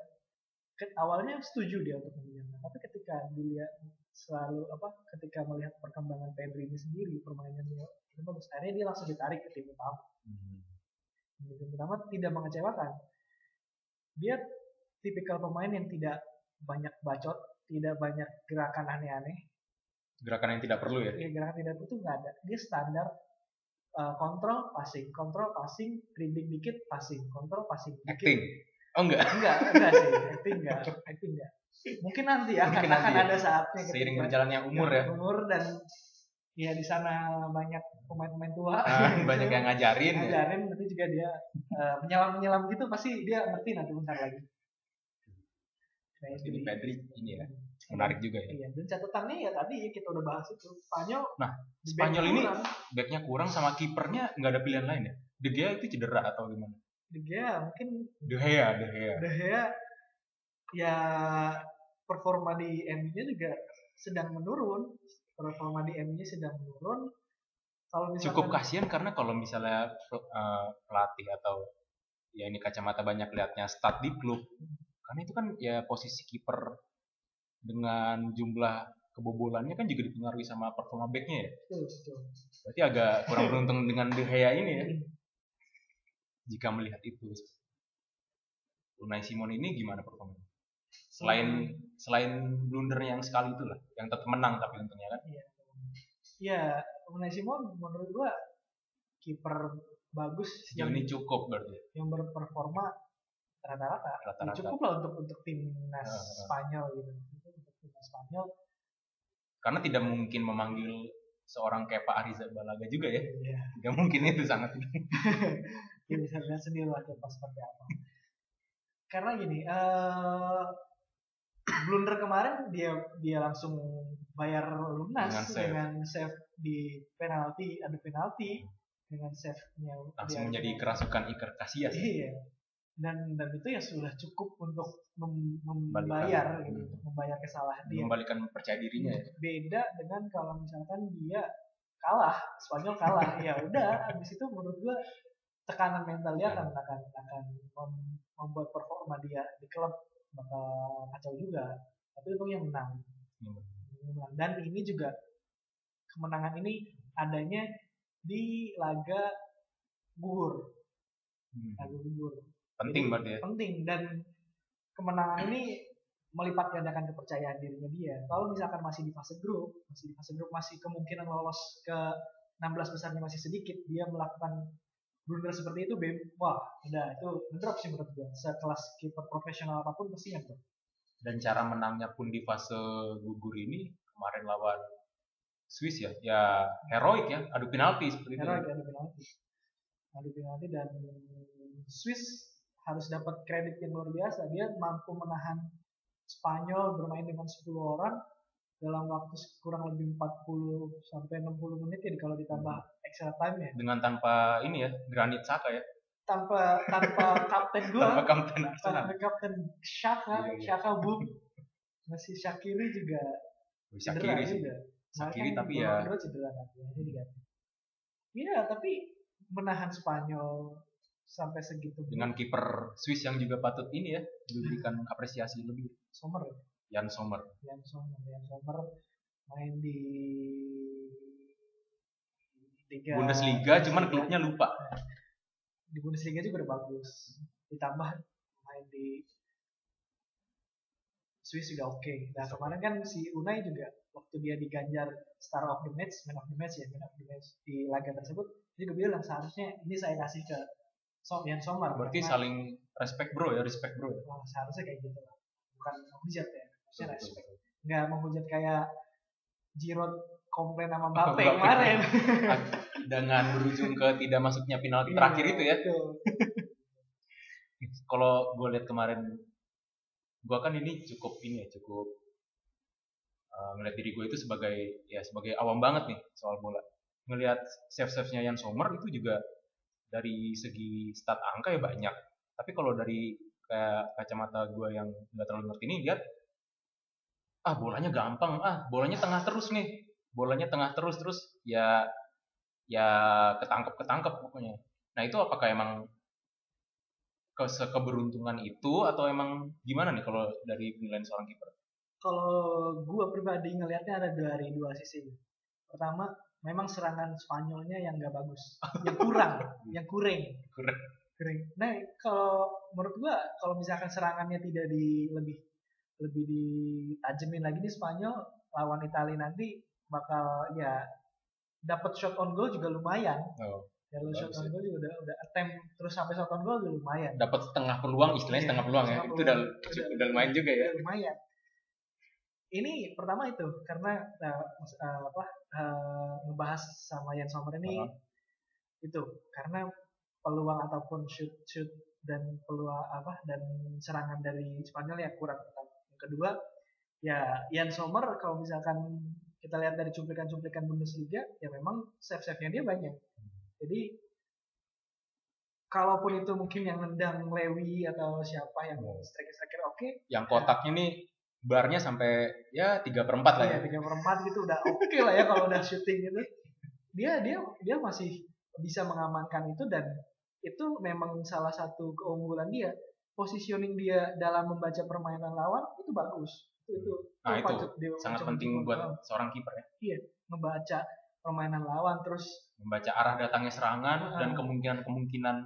awalnya setuju dia untuk meminjamkan tapi ketika dilihat selalu apa ketika melihat perkembangan Pedri ini sendiri permainannya itu bagus akhirnya dia langsung ditarik ke tim utama. Hmm. tim utama tidak mengecewakan. Dia tipikal pemain yang tidak banyak bacot tidak banyak gerakan aneh-aneh gerakan yang tidak perlu ya? Iya, gerakan tidak perlu itu nggak ada. Dia standar uh, kontrol passing, kontrol passing, dribbling dikit passing, kontrol passing. Dikit. Acting. Oh enggak? Enggak, enggak sih. Acting enggak. [LAUGHS] Acting enggak. Mungkin nanti ya, Mungkin akan, nanti ya. ada saatnya. Seiring berjalannya umur ya. Umur dan ya di sana banyak pemain-pemain tua. Ah, [LAUGHS] banyak yang ngajarin. Ya. ngajarin, ya. nanti juga dia uh, menyelam-menyelam gitu pasti dia ngerti nanti bentar lagi. Nah, ini Pedri ini ya menarik juga ya. Iya, dan catatannya ya tadi kita udah bahas itu. Spanyol. Nah, Spanyol ini backnya kurang sama kipernya nggak ada pilihan lain ya. De Gea itu cedera atau gimana? De Gea mungkin. De Gea, De Gea. De Gea ya performa di MU-nya juga sedang menurun. Performa di MU-nya sedang menurun. Kalau misalkan, cukup kasihan karena kalau misalnya uh, pelatih atau ya ini kacamata banyak lihatnya stat di klub. Karena itu kan ya posisi kiper dengan jumlah kebobolannya kan juga dipengaruhi sama performa backnya ya. Betul, Berarti agak kurang [LAUGHS] beruntung dengan De Gea ini ya. Jika melihat itu. Unai Simon ini gimana performanya? Selain hmm. selain blunder yang sekali itu lah, yang tetap menang tapi untungnya kan. Iya. Iya, Unai Simon menurut gua kiper bagus yang ini cukup berarti. Yang berperforma rata-rata. Ya, cukup lah untuk untuk timnas uh, Spanyol gitu Spanyol. Karena tidak mungkin memanggil seorang kayak Pak Ariza Balaga juga ya. Iya. tidak mungkin itu sangat [LAUGHS] ya bisa lihat sendiri lah Kepa seperti apa. Karena gini uh, [CLEARS THROAT] blunder kemarin dia dia langsung bayar lunas dengan save, dengan save di penalti ada penalti dengan save-nya langsung menjadi kerasukan Iker Casillas iya dan dan itu ya sudah cukup untuk mem, membayar gitu, untuk membayar kesalahan dia. Mengembalikan percaya dirinya ya. beda dengan kalau misalkan dia kalah Spanyol kalah ya udah habis itu menurut gua tekanan mental dia akan akan akan membuat performa dia di klub bakal kacau juga. Tapi untungnya menang. Menang. Dan ini juga kemenangan ini adanya di laga gugur. Hmm. laga gugur penting berarti ya. penting. Dan kemenangan ini melipat gandakan kepercayaan dirinya dia. Kalau misalkan masih di fase grup masih di fase grup masih kemungkinan lolos ke 16 besarnya masih sedikit dia melakukan blunder seperti itu bem wah udah itu ngedrop sih menurut gue sekelas kiper profesional apa pun pasti ngedrop dan cara menangnya pun di fase gugur ini kemarin lawan Swiss ya ya heroik ya adu penalti seperti heroik, itu adu penalti. Adu penalti dan Swiss harus dapat kredit yang luar biasa. Dia mampu menahan Spanyol bermain dengan 10 orang dalam waktu kurang lebih 40 sampai 60 menit ya kalau ditambah extra time ya. Dengan tanpa ini ya, Granit Saka ya. Tanpa tanpa [LAUGHS] kapten gua. tanpa kapten Arsenal. Tanpa kapten Shaka, iya, iya. Shaka Boom. Masih Shakiri juga. Shakiri juga. Shakiri tapi ya. cedera Iya, tapi menahan Spanyol sampai segitu dengan kiper Swiss yang juga patut ini ya diberikan [LAUGHS] apresiasi lebih. Sommer ya? Jan Sommer. Jan Sommer Jan Sommer main di Liga. Bundesliga cuman klubnya lupa. Di Bundesliga juga udah bagus. Ditambah main di Swiss juga oke. Okay. nah kemarin kan si Unai juga waktu dia diganjar Star of the Match Man of the Match ya Man of the Match di laga tersebut dia juga bilang seharusnya ini saya kasih ke so yang somar berarti karena, saling respect bro ya respect bro ya? Oh, seharusnya kayak gitu lah bukan menghujat ya harusnya respect. nggak menghujat kayak Giroud komplain sama Mbappe kemarin. Dengan berujung ke tidak masuknya final iya, terakhir itu ya? [LAUGHS] kalau gue lihat kemarin gue kan ini cukup ini ya cukup uh, ngeliat diri gue itu sebagai ya sebagai awam banget nih soal bola. Ngelihat save-save-nya Jan Sommer itu juga dari segi stat angka ya banyak. Tapi kalau dari kayak kacamata gue yang nggak terlalu ngerti ini lihat ah bolanya gampang. Ah bolanya tengah terus nih. Bolanya tengah terus terus ya ya ketangkep ketangkep pokoknya. Nah itu apakah emang keberuntungan itu atau emang gimana nih kalau dari penilaian seorang kiper? Kalau gue pribadi ngelihatnya ada dari dua sisi. Pertama memang serangan Spanyolnya yang nggak bagus yang kurang [LAUGHS] yang kurang kurang kering. Nah, kalau menurut gua kalau misalkan serangannya tidak di lebih lebih ditajemin lagi di Spanyol lawan Italia nanti bakal ya dapat shot on goal juga lumayan. Oh. Ya lu shot on goal juga udah udah attempt terus sampai shot on goal juga lumayan. Dapat setengah peluang istilahnya yeah, setengah peluang ya. Peluang. Itu udah, udah udah lumayan juga ya. Lumayan. Ini pertama itu karena uh, uh, apa uh, ngebahas sama yang Sommer ini uh -huh. itu karena peluang ataupun shoot shoot dan peluang apa dan serangan dari Spanyol ya kurang Yang kedua ya Ian Sommer kalau misalkan kita lihat dari cuplikan-cuplikan Bundesliga ya memang save-save-nya dia banyak. Jadi kalaupun itu mungkin yang nendang Lewi atau siapa yang hmm. striker-striker oke. Okay, yang kotaknya ya, nih barnya sampai ya tiga perempat lah ya. Iya, tiga perempat gitu udah oke okay lah ya kalau udah shooting gitu. Dia dia dia masih bisa mengamankan itu dan itu memang salah satu keunggulan dia positioning dia dalam membaca permainan lawan itu bagus itu itu, nah, itu, itu sangat penting buat lawan. seorang kiper ya iya membaca permainan lawan terus membaca arah datangnya serangan uh, dan kemungkinan kemungkinan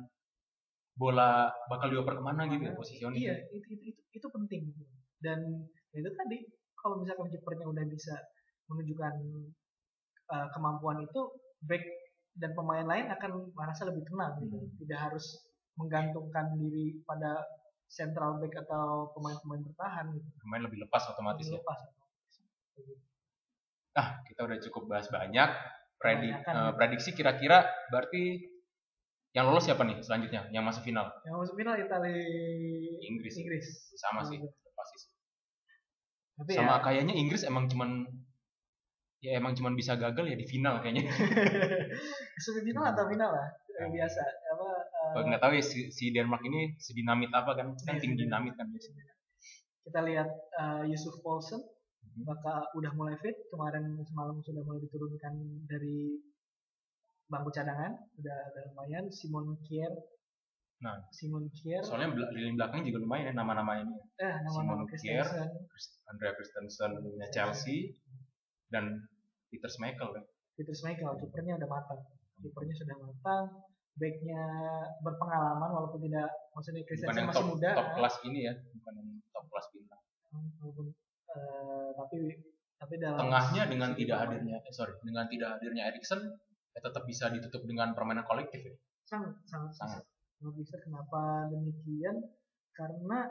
bola bakal dioper ke mana gitu ya positioning iya itu, itu, itu, itu penting dan itu tadi kalau misalkan kipernya udah bisa menunjukkan uh, kemampuan itu back dan pemain lain akan merasa lebih tenang gitu. Hmm. Tidak harus menggantungkan diri pada central back atau pemain-pemain bertahan gitu. Pemain lebih lepas otomatis lebih ya. Lepas. Ah, kita udah cukup bahas banyak. Predi uh, prediksi kira-kira berarti yang lolos siapa nih selanjutnya? Yang masuk final? Yang masuk final Italia Inggris. Inggris. Sama sih. Tapi Sama ya, kayaknya Inggris emang cuman ya emang cuma bisa gagal ya di final kayaknya. [LAUGHS] Semifinal atau final lah yang biasa apa uh, nggak tahu ya si, si Denmark ini sedinamit apa kan kan iya, tinggi dinamit kan biasanya. Kita lihat uh, Yusuf Paulsen hmm. maka udah mulai fit kemarin semalam sudah mulai diturunkan dari bangku cadangan udah, udah lumayan. Simon Kier Nah, Simon Kier. Soalnya lini belakang juga lumayan ya nama-nama ini. Eh, nama-nama Simon Kier, Andrea Christensen Chelsea, dan Peter Schmeichel kan? Peter Schmeichel kipernya udah matang. Kipernya sudah matang backnya berpengalaman walaupun tidak maksudnya Christensen masih top, muda top kelas ini ya bukan yang top kelas bintang. Walaupun uh, tapi tapi dalam tengahnya dengan tidak hadirnya eh, sorry dengan tidak hadirnya Erikson ya tetap bisa ditutup dengan permainan kolektif ya? Sangat sangat sangat bisa. bisa kenapa demikian karena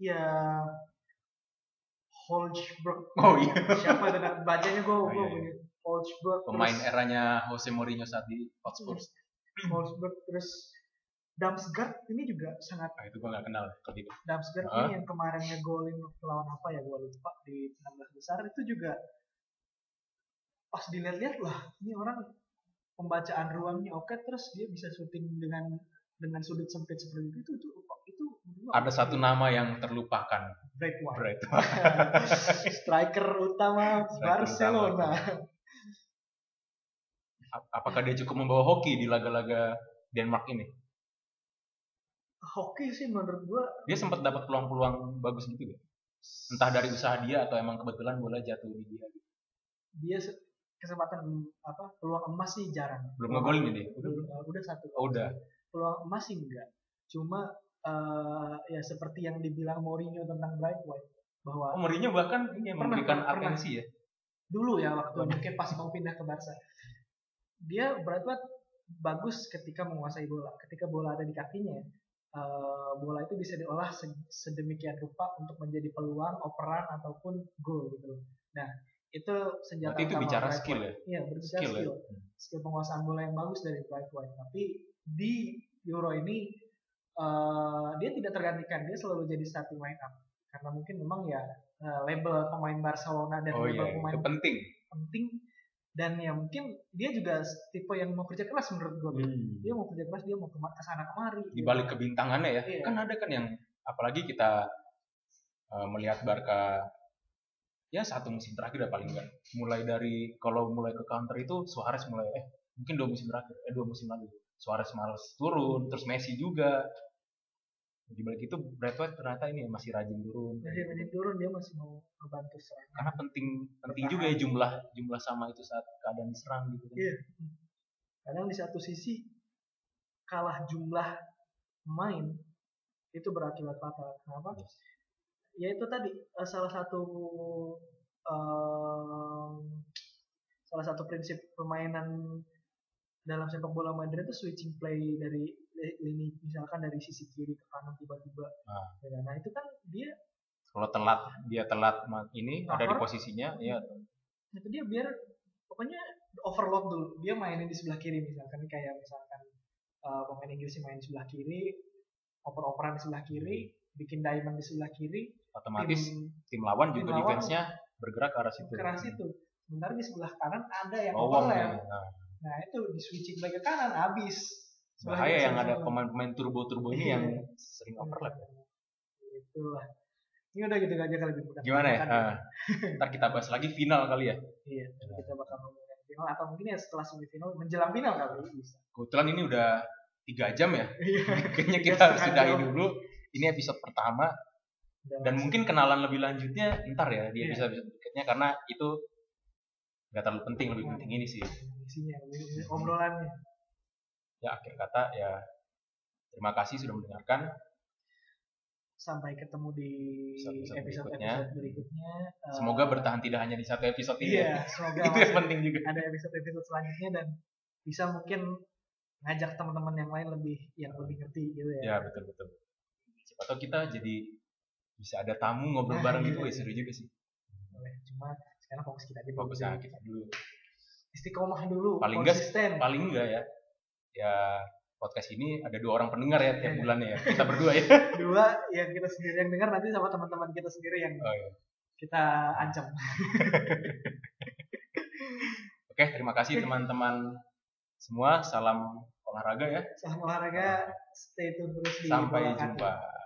ya Holzberg. Oh iya. Siapa itu bacanya gue oh, iya, iya. Holzberg. Pemain terus, eranya Jose Mourinho saat di Hotspur. Holzberg terus Damsgaard ini juga sangat. Ah, itu gue gak kenal kalau itu. Damsgaard uh. ini yang kemarin ngegolin lawan apa ya gue lupa di 16 besar itu juga pas dilihat-lihat lah ini orang pembacaan ruangnya oke terus dia bisa syuting dengan dengan sudut sempit seperti itu itu itu, itu ada satu nama yang terlupakan Brad White. [LAUGHS] Striker utama Striker Barcelona. Utama. Apakah dia cukup membawa hoki di laga-laga Denmark ini? Hoki sih menurut gua. Dia sempat dapat peluang-peluang bagus gitu ya. Entah dari usaha dia atau emang kebetulan bola jatuh di dia. Dia kesempatan apa peluang emas sih jarang. Belum ngegolin dia? Udah, udah, udah satu. Oh, udah. Peluang emas sih enggak. Cuma uh, ya seperti yang dibilang Mourinho tentang Bright White bahwa oh, Mourinho bahkan ini memberikan atensi ya? Dulu ya waktu mungkin pas mau pindah ke Barca. Dia Bright White bagus ketika menguasai bola. Ketika bola ada di kakinya uh, bola itu bisa diolah sedemikian rupa untuk menjadi peluang operan ataupun gol gitu nah itu senjata Berarti itu bicara Bright skill ya? Iya berbicara skill, skill. Ya? skill penguasaan bola yang bagus dari Bright White. Tapi di Euro ini uh, dia tidak tergantikan dia selalu jadi starting line up. Karena mungkin memang ya uh, label pemain Barcelona dan oh, label iya, pemain itu penting. penting. Dan ya mungkin dia juga tipe yang mau kerja keras menurut gue hmm. dia mau kerja keras dia mau ke sana kemari. Di balik gitu. kebintangannya ya. Iya. kan ada kan yang apalagi kita uh, melihat Barca ya satu musim terakhir udah paling enggak mulai dari kalau mulai ke counter itu Suarez mulai eh mungkin dua musim terakhir eh dua musim lalu Suarez males turun terus Messi juga. Di balik itu White ternyata ini masih rajin turun. Masih rajin turun dia masih mau membantu serang karena penting penting juga ya jumlah jumlah sama itu saat keadaan diserang gitu kan. Iya. Kadang di satu sisi kalah jumlah main itu berakibat fatal. Kenapa? Yes. ya itu tadi eh, salah satu um, salah satu prinsip permainan dalam sepak bola modern itu switching play dari lini misalkan dari sisi kiri ke kanan tiba-tiba. Nah. Ya kan? nah itu kan dia kalau telat dia telat ini ada di posisinya ya. Itu dia biar pokoknya overload dulu. Dia mainin di sebelah kiri misalkan kayak misalkan uh, pemain Inggris main di sebelah kiri oper-operan di sebelah kiri bikin diamond di sebelah kiri otomatis tim, tim lawan juga defense-nya bergerak ke arah situ. ke arah situ. Sementara di sebelah kanan ada yang oh, overlap nah. Nah itu di switching ke kanan habis bahaya yang ada pemain-pemain turbo-turbo ini yang iya. sering overlap ya. Itulah. Ini udah gitu aja kali ini. Gimana ya? Uh, ntar kita bahas lagi final kali ya. Iya, kita bakal ngomongin final atau mungkin ya setelah semifinal menjelang final kali bisa. Kebetulan ini udah tiga jam ya. Iya. Kayaknya kita harus sudahi dulu. Ini episode pertama. Dan, dan mungkin kenalan lebih lanjutnya ntar ya di episode episode berikutnya karena itu nggak terlalu penting lebih penting ini sih. Isinya, obrolannya ya akhir kata ya terima kasih sudah mendengarkan sampai ketemu di episode, episode, berikutnya. episode berikutnya. Semoga uh, bertahan tidak hanya di satu episode ini. Iya, ya. semoga [LAUGHS] itu yang penting juga. Ada episode-episode selanjutnya dan bisa mungkin ngajak teman-teman yang lain lebih yang lebih ngerti gitu ya. Ya betul betul. Siapa tahu kita jadi bisa ada tamu ngobrol nah, bareng [LAUGHS] gitu, iya. gitu, seru juga sih. Boleh, cuma sekarang fokus kita aja. Fokus kita dulu. Istiqomah dulu. Paling enggak, paling enggak ya. Ya podcast ini ada dua orang pendengar ya tiap iya. bulannya ya. Kita berdua ya. [LAUGHS] Dua yang kita sendiri yang dengar nanti sama teman-teman kita sendiri yang oh, iya. kita ancam. [LAUGHS] Oke terima kasih teman-teman semua. Salam olahraga ya. Salam olahraga. Stay tune terus di sampai jumpa